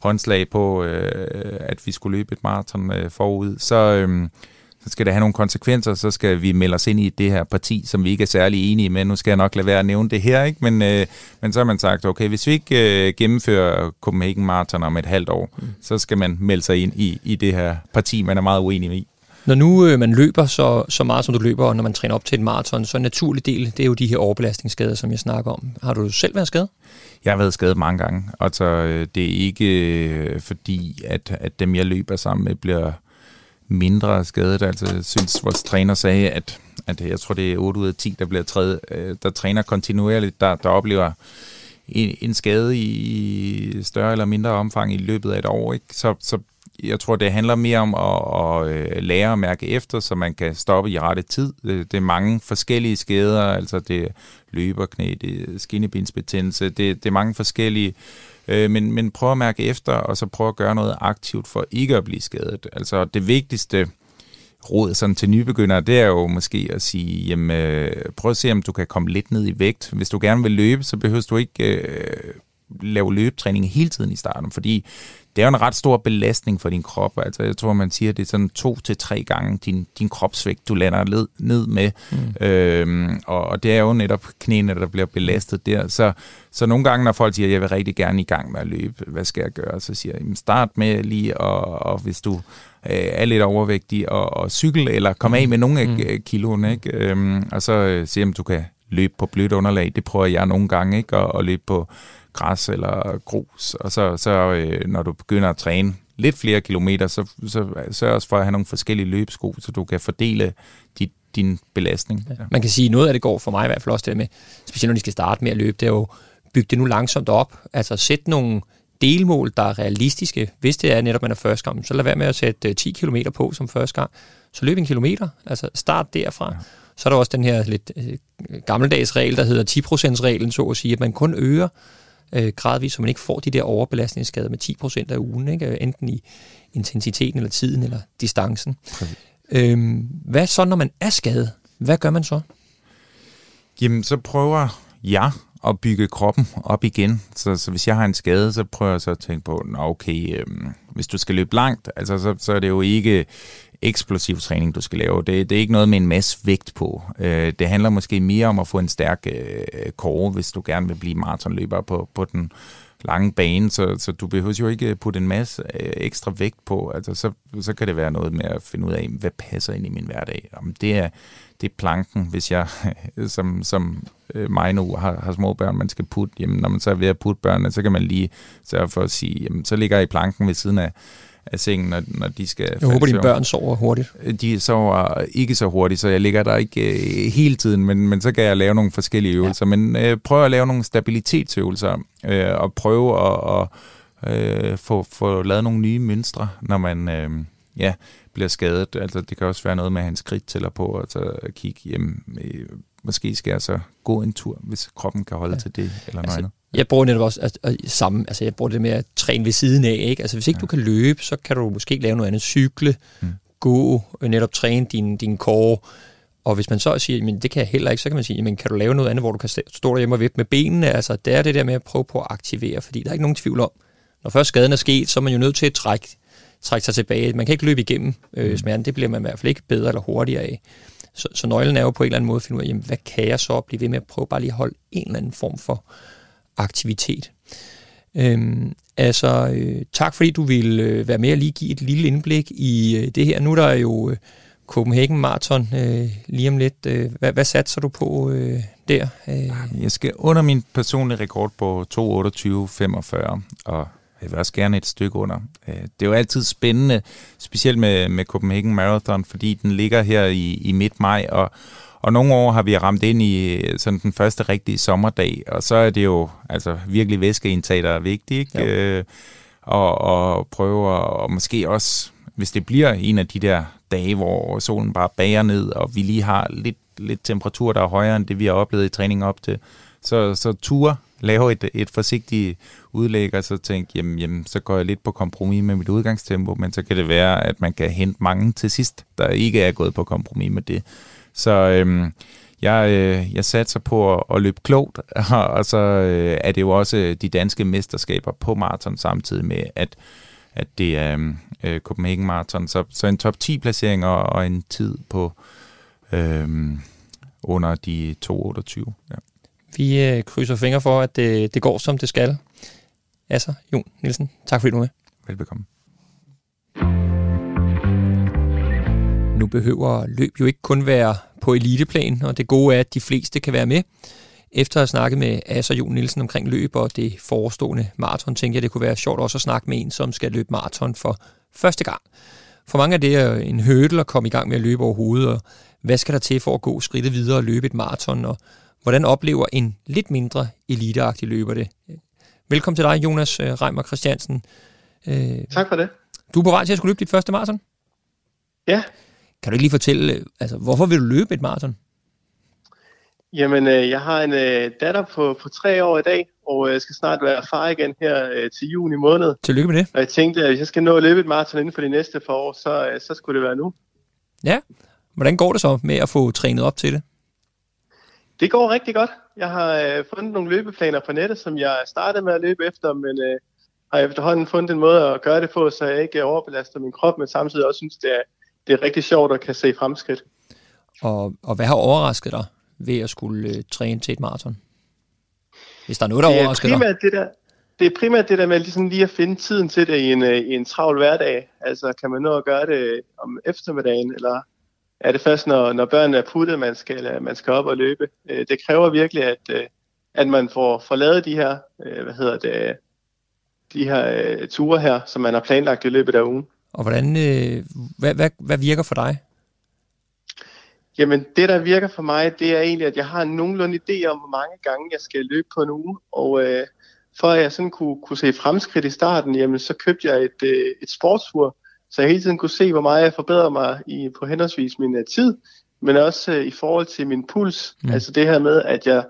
[SPEAKER 3] håndslag på, øh, at vi skulle løbe et maraton øh, forud, så, øh, så skal det have nogle konsekvenser, så skal vi melde os ind i det her parti, som vi ikke er særlig enige med. Nu skal jeg nok lade være at nævne det her, ikke? Men, øh, men så har man sagt, okay, hvis vi ikke øh, gennemfører Copenhagen Marathon om et halvt år, mm. så skal man melde sig ind i, i det her parti, man er meget uenig i.
[SPEAKER 1] Når nu øh, man løber så, så meget, som du løber, og når man træner op til et maraton, så en naturlig del, det er jo de her overbelastningsskader, som jeg snakker om. Har du selv været skadet?
[SPEAKER 3] Jeg har været skadet mange gange. Altså, det er ikke øh, fordi, at, at dem, jeg løber sammen med, bliver mindre skadet. Altså, jeg synes, vores træner sagde, at, at jeg tror, det er 8 ud af 10, der bliver træet, øh, der træner kontinuerligt, der, der oplever en, en skade i større eller mindre omfang i løbet af et år. Ikke? Så, så jeg tror, det handler mere om at, at øh, lære at mærke efter, så man kan stoppe i rette tid. Det, er mange forskellige skader, altså det er løberknæ, det er skinnebindsbetændelse, det, det er mange forskellige øh, men, men prøv at mærke efter, og så prøv at gøre noget aktivt for ikke at blive skadet. Altså det vigtigste råd sådan til nybegyndere, det er jo måske at sige, jamen, øh, prøv at se, om du kan komme lidt ned i vægt. Hvis du gerne vil løbe, så behøver du ikke øh, lave løbetræning hele tiden i starten, fordi det er jo en ret stor belastning for din krop. Altså, jeg tror, man siger, at det er sådan to til tre gange din, din kropsvægt, du lander ned, ned med. Mm. Øhm, og, og det er jo netop knæene, der bliver belastet der. Så, så nogle gange, når folk siger, at jeg vil rigtig gerne i gang med at løbe, hvad skal jeg gøre? Så siger jeg, start med lige, og, og hvis du øh, er lidt overvægtig, og, og cykel, eller kom af med nogle af mm. kiloene, ikke? Øhm, og så øh, se, om du kan løbe på blødt underlag. Det prøver jeg nogle gange, ikke? Og, og løbe på græs eller grus, og så, så øh, når du begynder at træne lidt flere kilometer, så, så sørg også for at have nogle forskellige løbesko, så du kan fordele dit, din belastning.
[SPEAKER 1] Ja. Man kan sige, at noget af det går for mig i hvert fald også det med, specielt når de skal starte med at løbe, det er jo bygge det nu langsomt op. Altså sæt nogle delmål, der er realistiske. Hvis det er netop, man er første gang, så lad være med at sætte 10 km på som første gang. Så løb en kilometer. Altså start derfra. Ja. Så er der også den her lidt øh, gammeldags regel, der hedder 10%-reglen, så at sige, at man kun øger øh, gradvist, så man ikke får de der overbelastningsskader med 10% af ugen, ikke? enten i intensiteten eller tiden eller distancen. Øhm, hvad så, når man er skadet? Hvad gør man så?
[SPEAKER 3] Jamen, så prøver jeg at bygge kroppen op igen. Så, så hvis jeg har en skade, så prøver jeg så at tænke på, okay, øhm, hvis du skal løbe langt, altså, så, så er det jo ikke eksplosiv træning, du skal lave. Det, det er ikke noget med en masse vægt på. Øh, det handler måske mere om at få en stærk øh, kåre, hvis du gerne vil blive maratonløber på, på den lange bane, så, så du behøver jo ikke putte en masse øh, ekstra vægt på. Altså, så, så kan det være noget med at finde ud af, hvad passer ind i min hverdag. Om det er, det er planken, hvis jeg som, som øh, mig nu har, har små børn, man skal putte, jamen, når man så er ved at putte børnene, så kan man lige sørge for at sige, jamen, så ligger jeg i planken ved siden af af sengen, når, når de skal
[SPEAKER 1] Jeg håber, dine børn sover hurtigt.
[SPEAKER 3] De sover ikke så hurtigt, så jeg ligger der ikke øh, hele tiden, men, men så kan jeg lave nogle forskellige øvelser. Ja. Men øh, prøv at lave nogle stabilitetsøvelser, øh, og prøve at, at øh, få, få lavet nogle nye mønstre, når man øh, ja, bliver skadet. Altså, det kan også være noget med en skridt til på, og så kigge hjem. Øh, måske skal jeg så gå en tur, hvis kroppen kan holde ja. til det, eller noget altså, andet.
[SPEAKER 1] Jeg bruger netop også altså, samme, altså jeg bruger det med at træne ved siden af, ikke? Altså hvis ikke ja. du kan løbe, så kan du måske lave noget andet, cykle, mm. gå, netop træne din, din core, og hvis man så siger, men det kan jeg heller ikke, så kan man sige, men kan du lave noget andet, hvor du kan stå derhjemme og vippe med benene? Altså, det er det der med at prøve på at aktivere, fordi der er ikke nogen tvivl om, når først skaden er sket, så er man jo nødt til at trække, trække sig tilbage. Man kan ikke løbe igennem øh, mm. smerten, det bliver man i hvert fald ikke bedre eller hurtigere af. Så, så nøglen er jo på en eller anden måde at finde ud af, jamen, hvad kan jeg så blive ved med at prøve bare lige at holde en eller anden form for aktivitet. Øhm, altså, øh, tak fordi du ville øh, være med og lige give et lille indblik i øh, det her. Nu er der jo øh, Copenhagen Marathon øh, lige om lidt. Øh, hvad, hvad satser du på øh, der?
[SPEAKER 3] Øh? Jeg skal under min personlige rekord på 2.28.45, og jeg vil også gerne et stykke under. Øh, det er jo altid spændende, specielt med, med Copenhagen Marathon, fordi den ligger her i, i midt maj, og, og nogle år har vi ramt ind i øh, sådan den første rigtige sommerdag, og så er det jo altså virkelig væskeindtag, der er vigtigt, ikke? Øh, og, og prøve at, og måske også, hvis det bliver en af de der dage, hvor solen bare bager ned, og vi lige har lidt, lidt temperatur, der er højere end det, vi har oplevet i træning op til, så, så ture lave et, et forsigtigt udlæg, og så tænke, jamen, jamen, så går jeg lidt på kompromis med mit udgangstempo, men så kan det være, at man kan hente mange til sidst, der ikke er gået på kompromis med det. Så øhm, jeg, øh, jeg satser på at, at løbe klogt, og så øh, er det jo også de danske mesterskaber på maraton samtidig med, at, at det er øh, Copenhagen Marathon. Så, så en top 10 placering og, og en tid på øh, under de 2.28. Ja.
[SPEAKER 1] Vi øh, krydser fingre for, at det, det går, som det skal. Altså, Jon Nielsen, tak fordi du er med.
[SPEAKER 3] Velbekomme.
[SPEAKER 1] Nu behøver løb jo ikke kun være på eliteplan, og det gode er, at de fleste kan være med. Efter at have snakket med Asser Jon Nielsen omkring løb og det forestående maraton, tænkte jeg, det kunne være sjovt også at snakke med en, som skal løbe maraton for første gang. For mange er det en hurdle at komme i gang med at løbe overhovedet, og hvad skal der til for at gå skridtet videre og løbe et maraton, og hvordan oplever en lidt mindre eliteagtig løber det? Velkommen til dig, Jonas øh, Reimer Christiansen.
[SPEAKER 4] Øh, tak for det.
[SPEAKER 1] Du er på vej til at skulle løbe dit første maraton?
[SPEAKER 4] Ja.
[SPEAKER 1] Kan du ikke lige fortælle, altså, hvorfor vil du løbe et maraton?
[SPEAKER 4] Jamen, øh, jeg har en øh, datter på, på tre år i dag, og øh, skal snart være far igen her øh, til juni måned.
[SPEAKER 1] Tillykke med det.
[SPEAKER 4] Og jeg tænkte, at hvis jeg skal nå at løbe et maraton inden for de næste par år, så, øh, så skulle det være nu.
[SPEAKER 1] Ja. Hvordan går det så med at få trænet op til det?
[SPEAKER 4] Det går rigtig godt. Jeg har øh, fundet nogle løbeplaner på nettet, som jeg startede med at løbe efter, men øh, har efterhånden fundet en måde at gøre det på, så jeg ikke overbelaster min krop, men samtidig også synes, det er, det er rigtig sjovt at kan se fremskridt.
[SPEAKER 1] Og, og hvad har overrasket dig ved at skulle øh, træne til et maraton? Hvis der er noget, der overrasker dig.
[SPEAKER 4] Det, der, det er primært det der med ligesom lige at finde tiden til det i en, øh, i en travl hverdag. Altså kan man nå at gøre det om eftermiddagen, eller er det først, når, når børnene er puttet, man skal, man skal op og løbe. Øh, det kræver virkelig, at, øh, at man får, får lavet de her, hvad hedder det, de her ture her, som man har planlagt i løbet af ugen.
[SPEAKER 1] Og hvordan, hvad, hvad, hvad virker for dig?
[SPEAKER 4] Jamen, det der virker for mig, det er egentlig, at jeg har en nogenlunde idé om, hvor mange gange jeg skal løbe på en uge. Og øh, for at jeg sådan kunne, kunne se fremskridt i starten, jamen, så købte jeg et, øh, et sportsur, så jeg hele tiden kunne se, hvor meget jeg forbedrer mig i, på henholdsvis min uh, tid, men også uh, i forhold til min puls. Mm. Altså det her med, at jeg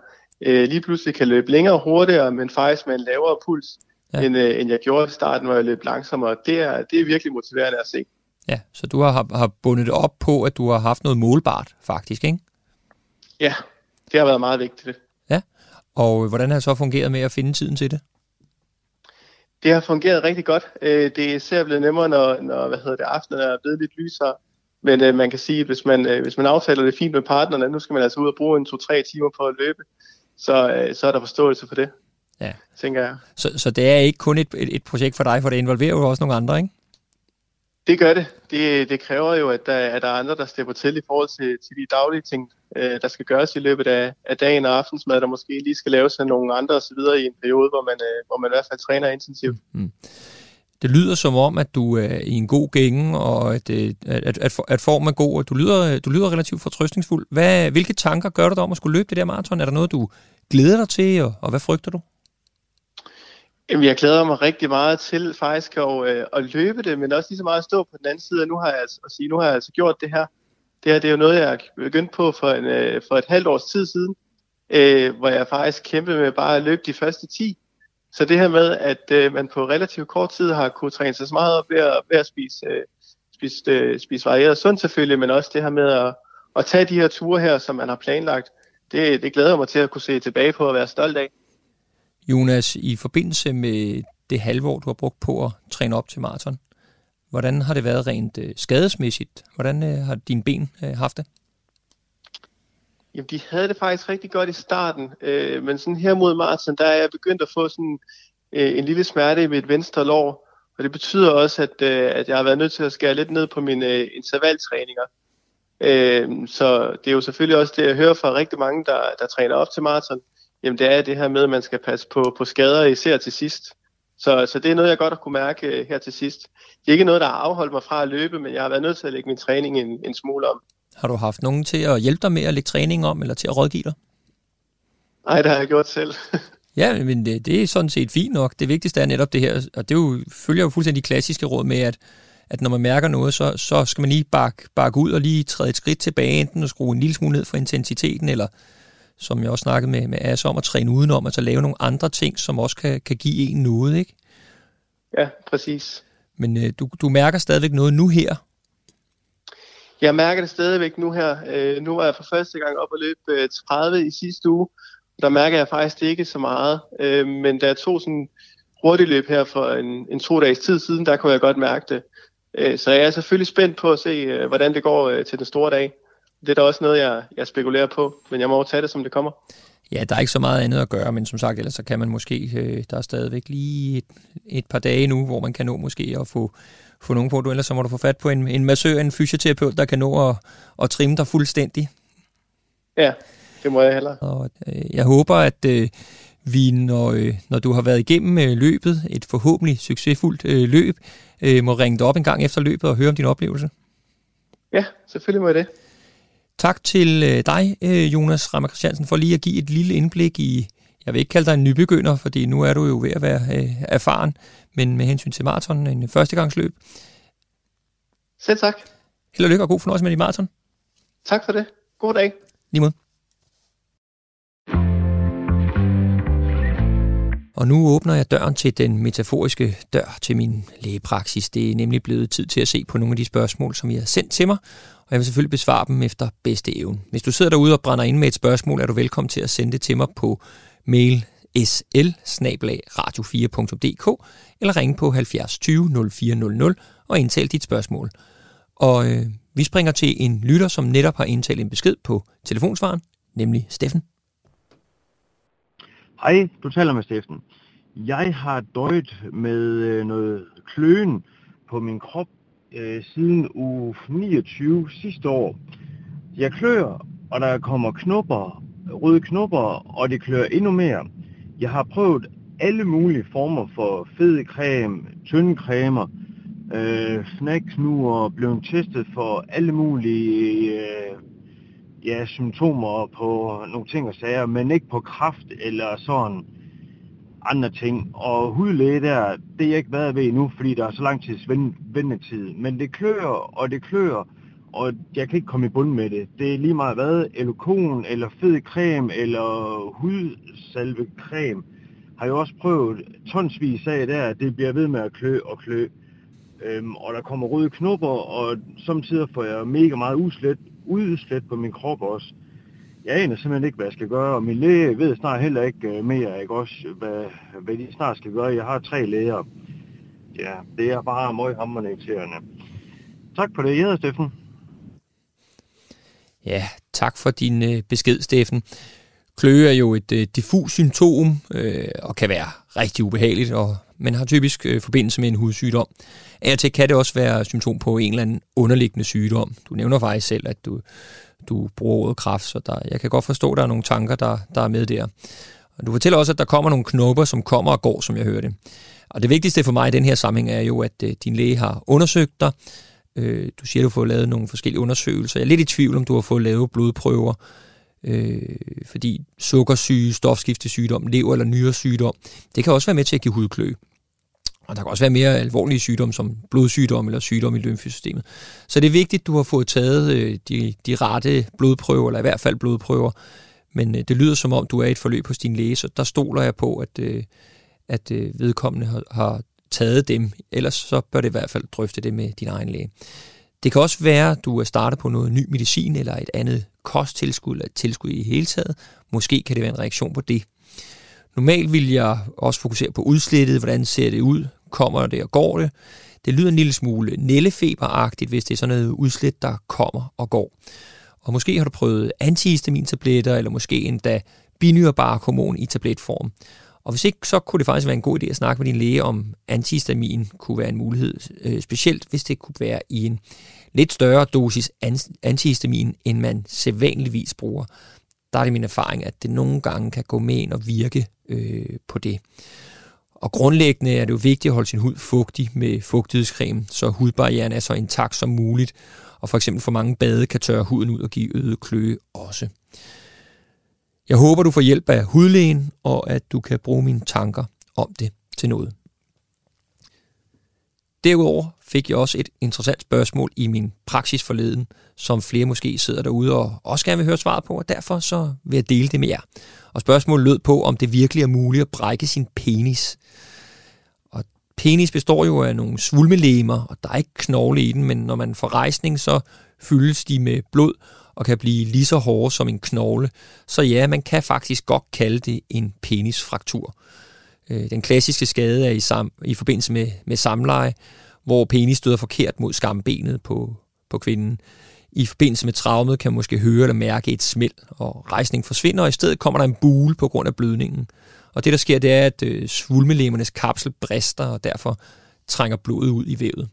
[SPEAKER 4] uh, lige pludselig kan løbe længere hurtigere, men faktisk med en lavere puls, ja. end, uh, end jeg gjorde i starten, hvor jeg løb langsommere. Det er, det er virkelig motiverende at se.
[SPEAKER 1] Ja, så du har, har bundet det op på, at du har haft noget målbart, faktisk, ikke?
[SPEAKER 4] Ja, det har været meget vigtigt.
[SPEAKER 1] Ja, og hvordan har det så fungeret med at finde tiden til det?
[SPEAKER 4] Det har fungeret rigtig godt. Øh, det er især blevet nemmere, når, når hvad hedder det, aftenen er blevet lidt lysere. Men øh, man kan sige, at hvis man, øh, hvis man aftaler det fint med partneren, nu skal man altså ud og bruge en to-tre timer på at løbe, så, øh, så er der forståelse for det,
[SPEAKER 1] ja.
[SPEAKER 4] tænker jeg.
[SPEAKER 1] Så, så det er ikke kun et, et, et projekt for dig, for det involverer jo også nogle andre, ikke?
[SPEAKER 4] Det gør det. Det, det kræver jo, at der, at der er andre, der stepper til i forhold til, til de daglige ting, øh, der skal gøres i løbet af, af dagen og aftensmad, der måske lige skal laves af nogle andre osv. i en periode, hvor man, øh, hvor man i hvert fald træner intensivt. Mm.
[SPEAKER 1] Det lyder som om, at du er i en god gænge, og at, øh, at, at, at formen er god, og du lyder, du lyder relativt fortrøstningsfuld. Hvad, hvilke tanker gør du dig om at skulle løbe det der maraton? Er der noget, du glæder dig til, og, og hvad frygter du?
[SPEAKER 4] Jamen, jeg glæder mig rigtig meget til faktisk at, øh, at løbe det, men også lige så meget at stå på den anden side, og nu har jeg altså, at sige, nu har jeg altså gjort det her. Det her det er jo noget, jeg har begyndt på for, en, øh, for et halvt års tid siden, øh, hvor jeg faktisk kæmpede med bare at løbe de første 10. Så det her med, at øh, man på relativt kort tid har kunne træne sig så meget op ved at, ved at spise, øh, spise, øh, spise varieret sundt selvfølgelig, men også det her med at, at tage de her ture her, som man har planlagt, det, det glæder mig til at kunne se tilbage på og være stolt af.
[SPEAKER 1] Jonas, i forbindelse med det halve år, du har brugt på at træne op til maraton, hvordan har det været rent øh, skadesmæssigt? Hvordan øh, har dine ben øh, haft det?
[SPEAKER 4] Jamen, de havde det faktisk rigtig godt i starten, øh, men sådan her mod maraton, der er jeg begyndt at få sådan øh, en lille smerte i mit venstre lår, og det betyder også, at, øh, at jeg har været nødt til at skære lidt ned på mine øh, intervaltræninger. Øh, så det er jo selvfølgelig også det, jeg hører fra rigtig mange, der, der træner op til maraton, jamen det er det her med, at man skal passe på, på skader, især til sidst. Så, så det er noget, jeg godt har kunne mærke øh, her til sidst. Det er ikke noget, der har afholdt mig fra at løbe, men jeg har været nødt til at lægge min træning en, en smule om.
[SPEAKER 1] Har du haft nogen til at hjælpe dig med at lægge træning om, eller til at rådgive dig?
[SPEAKER 4] Nej, det har jeg gjort selv.
[SPEAKER 1] ja, men det, det er sådan set fint nok. Det vigtigste er netop det her, og det er jo, følger jo fuldstændig de klassiske råd med, at, at når man mærker noget, så, så skal man lige bakke, bakke ud og lige træde et skridt tilbage, enten og skrue en lille smule ned for intensiteten, eller som jeg også snakkede med, med Asse om, at træne udenom, altså lave nogle andre ting, som også kan, kan give en noget, ikke?
[SPEAKER 4] Ja, præcis.
[SPEAKER 1] Men øh, du, du mærker stadigvæk noget nu her?
[SPEAKER 4] Jeg mærker det stadigvæk nu her. Øh, nu var jeg for første gang op og løb øh, 30 i sidste uge. Der mærker jeg faktisk det ikke så meget. Øh, men da jeg tog sådan hurtigt løb her for en, en to dages tid siden, der kunne jeg godt mærke det. Øh, så jeg er selvfølgelig spændt på at se, øh, hvordan det går øh, til den store dag det er da også noget, jeg, jeg spekulerer på, men jeg må jo tage det, som det kommer.
[SPEAKER 1] Ja, der er ikke så meget andet at gøre, men som sagt, ellers så kan man måske, øh, der er stadigvæk lige et, et par dage nu, hvor man kan nå måske at få, få nogen på, du ellers så må du få fat på en, en massør, en fysioterapeut, der kan nå at, at trimme dig fuldstændig.
[SPEAKER 4] Ja, det må jeg heller.
[SPEAKER 1] Og, øh, jeg håber, at øh, vi, når, øh, når du har været igennem øh, løbet, et forhåbentlig succesfuldt øh, løb, øh, må ringe dig op en gang efter løbet og høre om din oplevelse.
[SPEAKER 4] Ja, selvfølgelig må jeg det.
[SPEAKER 1] Tak til øh, dig, øh, Jonas Rammer Christiansen, for lige at give et lille indblik i, Jeg vil ikke kalde dig en nybegynder, fordi nu er du jo ved at være øh, erfaren, men med hensyn til maraton, en førstegangsløb.
[SPEAKER 4] Selv tak.
[SPEAKER 1] Held og lykke og god fornøjelse med din maraton.
[SPEAKER 4] Tak for det. God dag.
[SPEAKER 1] Lige måde. Og nu åbner jeg døren til den metaforiske dør til min lægepraksis. Det er nemlig blevet tid til at se på nogle af de spørgsmål, som I har sendt til mig, og jeg vil selvfølgelig besvare dem efter bedste evne. Hvis du sidder derude og brænder ind med et spørgsmål, er du velkommen til at sende det til mig på mail sl radio4.dk eller ringe på 70 20 0400 og indtale dit spørgsmål. Og øh, vi springer til en lytter, som netop har indtalt en besked på telefonsvaren, nemlig Steffen.
[SPEAKER 5] Hej, du taler med Steffen. Jeg har døjet med øh, noget kløen på min krop øh, siden uge 29 sidste år. Jeg klør, og der kommer knopper, røde knopper, og det klør endnu mere. Jeg har prøvet alle mulige former for fed creme, tynde cremer, øh, og blevet testet for alle mulige øh, ja, symptomer på nogle ting og sager, men ikke på kraft eller sådan andre ting. Og hudlæge der, det er jeg ikke været ved endnu, fordi der er så lang tids ventetid. Men det klør, og det klør, og jeg kan ikke komme i bund med det. Det er lige meget hvad, elokon, eller fed creme, eller hudsalvecreme, har jeg også prøvet tonsvis af der, det bliver ved med at klø og klø. Øhm, og der kommer røde knopper, og samtidig får jeg mega meget uslet udslet på min krop også. Jeg aner simpelthen ikke, hvad jeg skal gøre, og min læge ved snart heller ikke øh, mere, ikke også, hvad, hvad de snart skal gøre. Jeg har tre læger. Ja, det er bare meget irriterende. Tak for det. Jeg hedder Steffen.
[SPEAKER 1] Ja, tak for din øh, besked, Steffen. Kløe er jo et øh, diffus symptom øh, og kan være rigtig ubehageligt, og men har typisk øh, forbindelse med en hudsygdom. Af og til kan det også være symptom på en eller anden underliggende sygdom. Du nævner faktisk selv, at du, du bruger ordet kraft, så der, jeg kan godt forstå, at der er nogle tanker, der, der er med der. Og du fortæller også, at der kommer nogle knopper, som kommer og går, som jeg hørte. Og det vigtigste for mig i den her sammenhæng er jo, at øh, din læge har undersøgt dig. Øh, du siger, at du får lavet nogle forskellige undersøgelser. Jeg er lidt i tvivl, om du har fået lavet blodprøver øh, fordi sukkersyge, stofskiftesygdom, lever- eller nyresygdom, det kan også være med til at give hudklø. Og der kan også være mere alvorlige sygdomme, som blodsygdom eller sygdom i lymfesystemet. Så det er vigtigt, at du har fået taget øh, de, de rette blodprøver, eller i hvert fald blodprøver. Men øh, det lyder som om, du er i et forløb hos din læge, så der stoler jeg på, at, øh, at øh, vedkommende har, har taget dem. Ellers så bør det i hvert fald drøfte det med din egen læge. Det kan også være, at du er startet på noget ny medicin eller et andet kosttilskud eller et tilskud i hele taget. Måske kan det være en reaktion på det. Normalt vil jeg også fokusere på udslettet, hvordan ser det ud, kommer det og går det. Det lyder en lille smule nællefeberagtigt, hvis det er sådan noget udslæt, der kommer og går. Og måske har du prøvet antihistamintabletter, eller måske endda binyrbarkhormon i tabletform. Og hvis ikke, så kunne det faktisk være en god idé at snakke med din læge om antihistamin kunne være en mulighed, øh, specielt hvis det kunne være i en lidt større dosis antihistamin, end man sædvanligvis bruger. Der er det min erfaring, at det nogle gange kan gå med ind og virke øh, på det. Og grundlæggende er det jo vigtigt at holde sin hud fugtig med fugtighedscreme, så hudbarrieren er så intakt som muligt, og for eksempel for mange bade kan tørre huden ud og give øget kløe også. Jeg håber, du får hjælp af hudlægen, og at du kan bruge mine tanker om det til noget. Derudover fik jeg også et interessant spørgsmål i min praksis forleden, som flere måske sidder derude og også gerne vil høre svaret på, og derfor så vil jeg dele det med jer. Og spørgsmålet lød på, om det virkelig er muligt at brække sin penis. Og penis består jo af nogle svulmelemer, og der er ikke knogle i den, men når man får rejsning, så fyldes de med blod, og kan blive lige så hårde som en knogle. Så ja, man kan faktisk godt kalde det en penisfraktur. Øh, den klassiske skade er i, sam, i forbindelse med, med samleje, hvor penis støder forkert mod skambenet på, på kvinden. I forbindelse med traumet kan man måske høre eller mærke et smæld, og rejsningen forsvinder, og i stedet kommer der en bule på grund af blødningen. Og det, der sker, det er, at øh, svulmelemmernes kapsel brister, og derfor trænger blodet ud i vævet.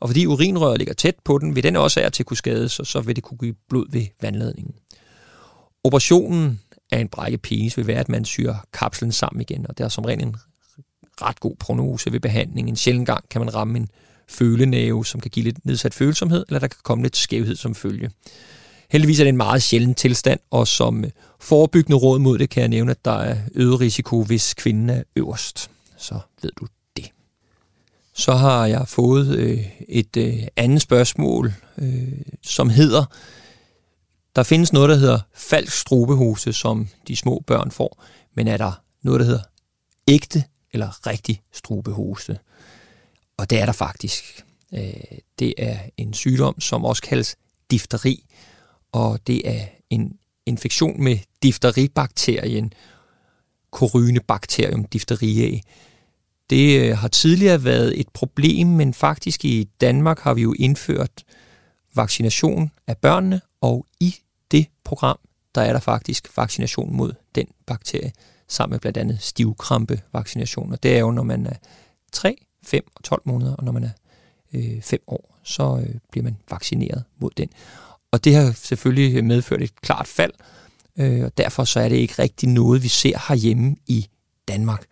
[SPEAKER 1] Og fordi urinrøret ligger tæt på den, vil den også er til kunne skades, og så vil det kunne give blod ved vandladningen. Operationen af en brækket penis vil være, at man syr kapslen sammen igen, og det er som regel en ret god prognose ved behandling. En sjældent gang kan man ramme en følenæve, som kan give lidt nedsat følsomhed, eller der kan komme lidt skævhed som følge. heldigvis er det en meget sjælden tilstand, og som øh, forebyggende råd mod det kan jeg nævne, at der er øget risiko, hvis kvinden er øverst. Så ved du det. Så har jeg fået øh, et øh, andet spørgsmål, øh, som hedder, der findes noget, der hedder falsk strubehose, som de små børn får, men er der noget, der hedder ægte eller rigtig strubehose? Og det er der faktisk. Øh, det er en sygdom, som også kaldes difteri, og det er en infektion med difteribakterien Corynebacterium diphtheriae. Det øh, har tidligere været et problem, men faktisk i Danmark har vi jo indført vaccination af børnene, og i program, der er der faktisk vaccination mod den bakterie, sammen med blandt andet stivkrampe vaccination. Og det er jo, når man er 3, 5 og 12 måneder, og når man er øh, 5 år, så øh, bliver man vaccineret mod den. Og det har selvfølgelig medført et klart fald, øh, og derfor så er det ikke rigtig noget, vi ser herhjemme i Danmark.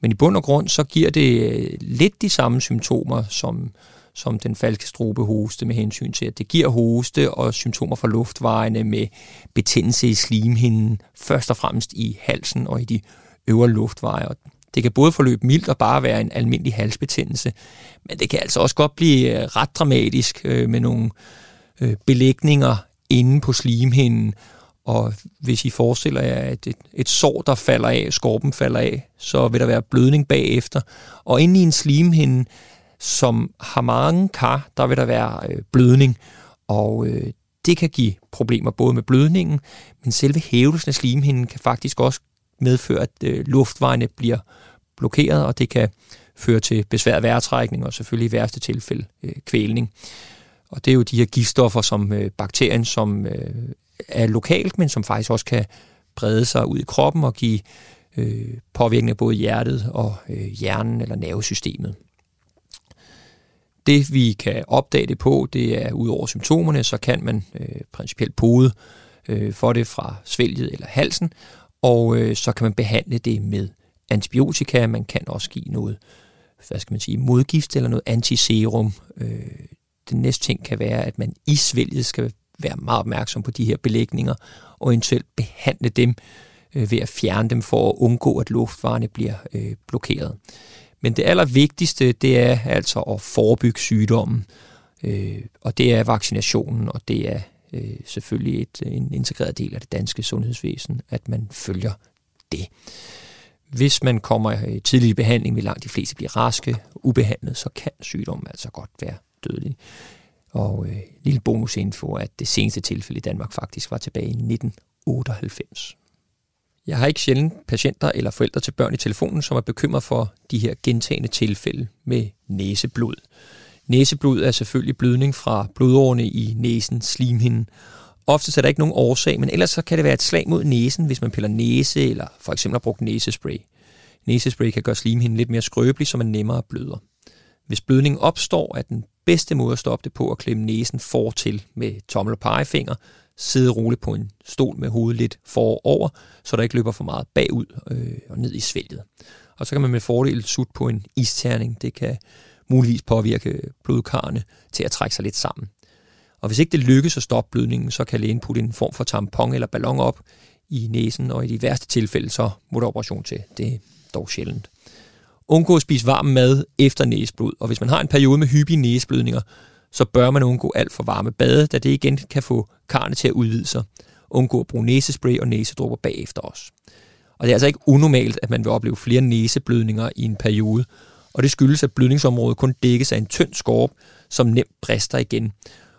[SPEAKER 1] Men i bund og grund, så giver det øh, lidt de samme symptomer som, som den falske strobehoste med hensyn til, at det giver hoste og symptomer fra luftvejene med betændelse i slimhinden, først og fremmest i halsen og i de øvre luftveje. Og det kan både forløbe mildt og bare være en almindelig halsbetændelse, men det kan altså også godt blive øh, ret dramatisk øh, med nogle øh, belægninger inde på slimhinden. Og hvis I forestiller jer, at et, et sår, der falder af, skorpen falder af, så vil der være blødning bagefter. Og inde i en slimhinde, som har mange kar, der vil der være øh, blødning. Og øh, det kan give problemer både med blødningen, men selve hævelsen af slimhinden kan faktisk også medføre, at øh, luftvejene bliver blokeret, og det kan føre til besvær vejrtrækning og selvfølgelig i værste tilfælde øh, kvælning. Og det er jo de her giftstoffer, som øh, bakterien, som øh, er lokalt, men som faktisk også kan brede sig ud i kroppen og give øh, påvirkning af både hjertet og øh, hjernen eller nervesystemet. Det vi kan opdage det på, det er ud over symptomerne, så kan man øh, principielt pode øh, for det fra svælget eller halsen, og øh, så kan man behandle det med antibiotika. Man kan også give noget, hvad skal man sige, modgift eller noget antiserum. Øh, den næste ting kan være, at man i svælget skal være meget opmærksom på de her belægninger, og eventuelt behandle dem øh, ved at fjerne dem for at undgå, at luftvarerne bliver øh, blokeret. Men det allervigtigste, det er altså at forebygge sygdommen, øh, og det er vaccinationen, og det er øh, selvfølgelig et, en integreret del af det danske sundhedsvæsen, at man følger det. Hvis man kommer øh, i tidlig behandling, vil langt de fleste blive raske, ubehandlet, så kan sygdommen altså godt være dødelig. Og øh, lille bonusinfo, at det seneste tilfælde i Danmark faktisk var tilbage i 1998. Jeg har ikke sjældent patienter eller forældre til børn i telefonen, som er bekymret for de her gentagende tilfælde med næseblod. Næseblod er selvfølgelig blødning fra blodårene i næsen, slimhinden. Ofte er der ikke nogen årsag, men ellers så kan det være et slag mod næsen, hvis man piller næse eller for eksempel har brugt næsespray. Næsespray kan gøre slimhinden lidt mere skrøbelig, så man nemmere bløder. Hvis blødningen opstår, er den bedste måde at stoppe det på at klemme næsen fortil med tommel og pegefinger, sidde roligt på en stol med hovedet lidt forover, så der ikke løber for meget bagud øh, og ned i svælget. Og så kan man med fordel sutte på en isterning. Det kan muligvis påvirke blodkarrene til at trække sig lidt sammen. Og hvis ikke det lykkes at stoppe blødningen, så kan lægen putte en form for tampon eller ballon op i næsen, og i de værste tilfælde, så må der operation til. Det er dog sjældent. Undgå at spise varm mad efter næseblod, og hvis man har en periode med hyppige næseblødninger, så bør man undgå alt for varme bade, da det igen kan få karne til at udvide sig. Undgå at bruge næsespray og næsedråber bagefter os. Og det er altså ikke unormalt, at man vil opleve flere næseblødninger i en periode, og det skyldes, at blødningsområdet kun dækkes af en tynd skorp, som nemt brister igen,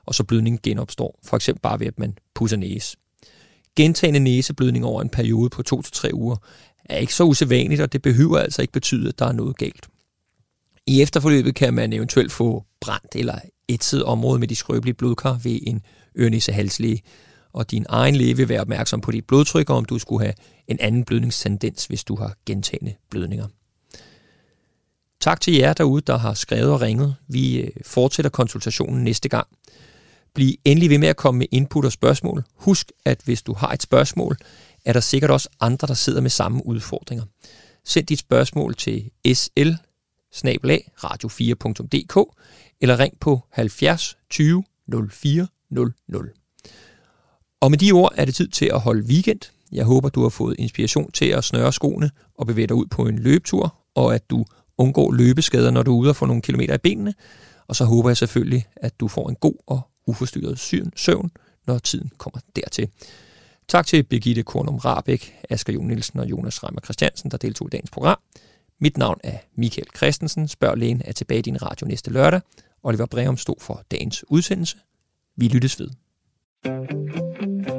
[SPEAKER 1] og så blødningen genopstår, for eksempel bare ved, at man pusser næse. Gentagende næseblødning over en periode på 2-3 uger er ikke så usædvanligt, og det behøver altså ikke betyde, at der er noget galt. I efterforløbet kan man eventuelt få brændt eller ætset område med de skrøbelige blodkar ved en ørenissehalslæge, og din egen læge vil være opmærksom på dit blodtryk, og om du skulle have en anden blødningstendens, hvis du har gentagende blødninger. Tak til jer derude, der har skrevet og ringet. Vi øh, fortsætter konsultationen næste gang. Bliv endelig ved med at komme med input og spørgsmål. Husk, at hvis du har et spørgsmål, er der sikkert også andre, der sidder med samme udfordringer. Send dit spørgsmål til sl radio4.dk eller ring på 70 20 04 00. Og med de ord er det tid til at holde weekend. Jeg håber, du har fået inspiration til at snøre skoene og bevæge dig ud på en løbetur, og at du undgår løbeskader, når du er ude og får nogle kilometer i benene. Og så håber jeg selvfølgelig, at du får en god og uforstyrret søvn, når tiden kommer dertil. Tak til Birgitte Kornum Rabeck, Asger Jon Nielsen og Jonas Reimer Christiansen, der deltog i dagens program. Mit navn er Michael Christensen. Spørg lægen er tilbage i din radio næste lørdag. Oliver Breum stod for dagens udsendelse. Vi lyttes ved. thank you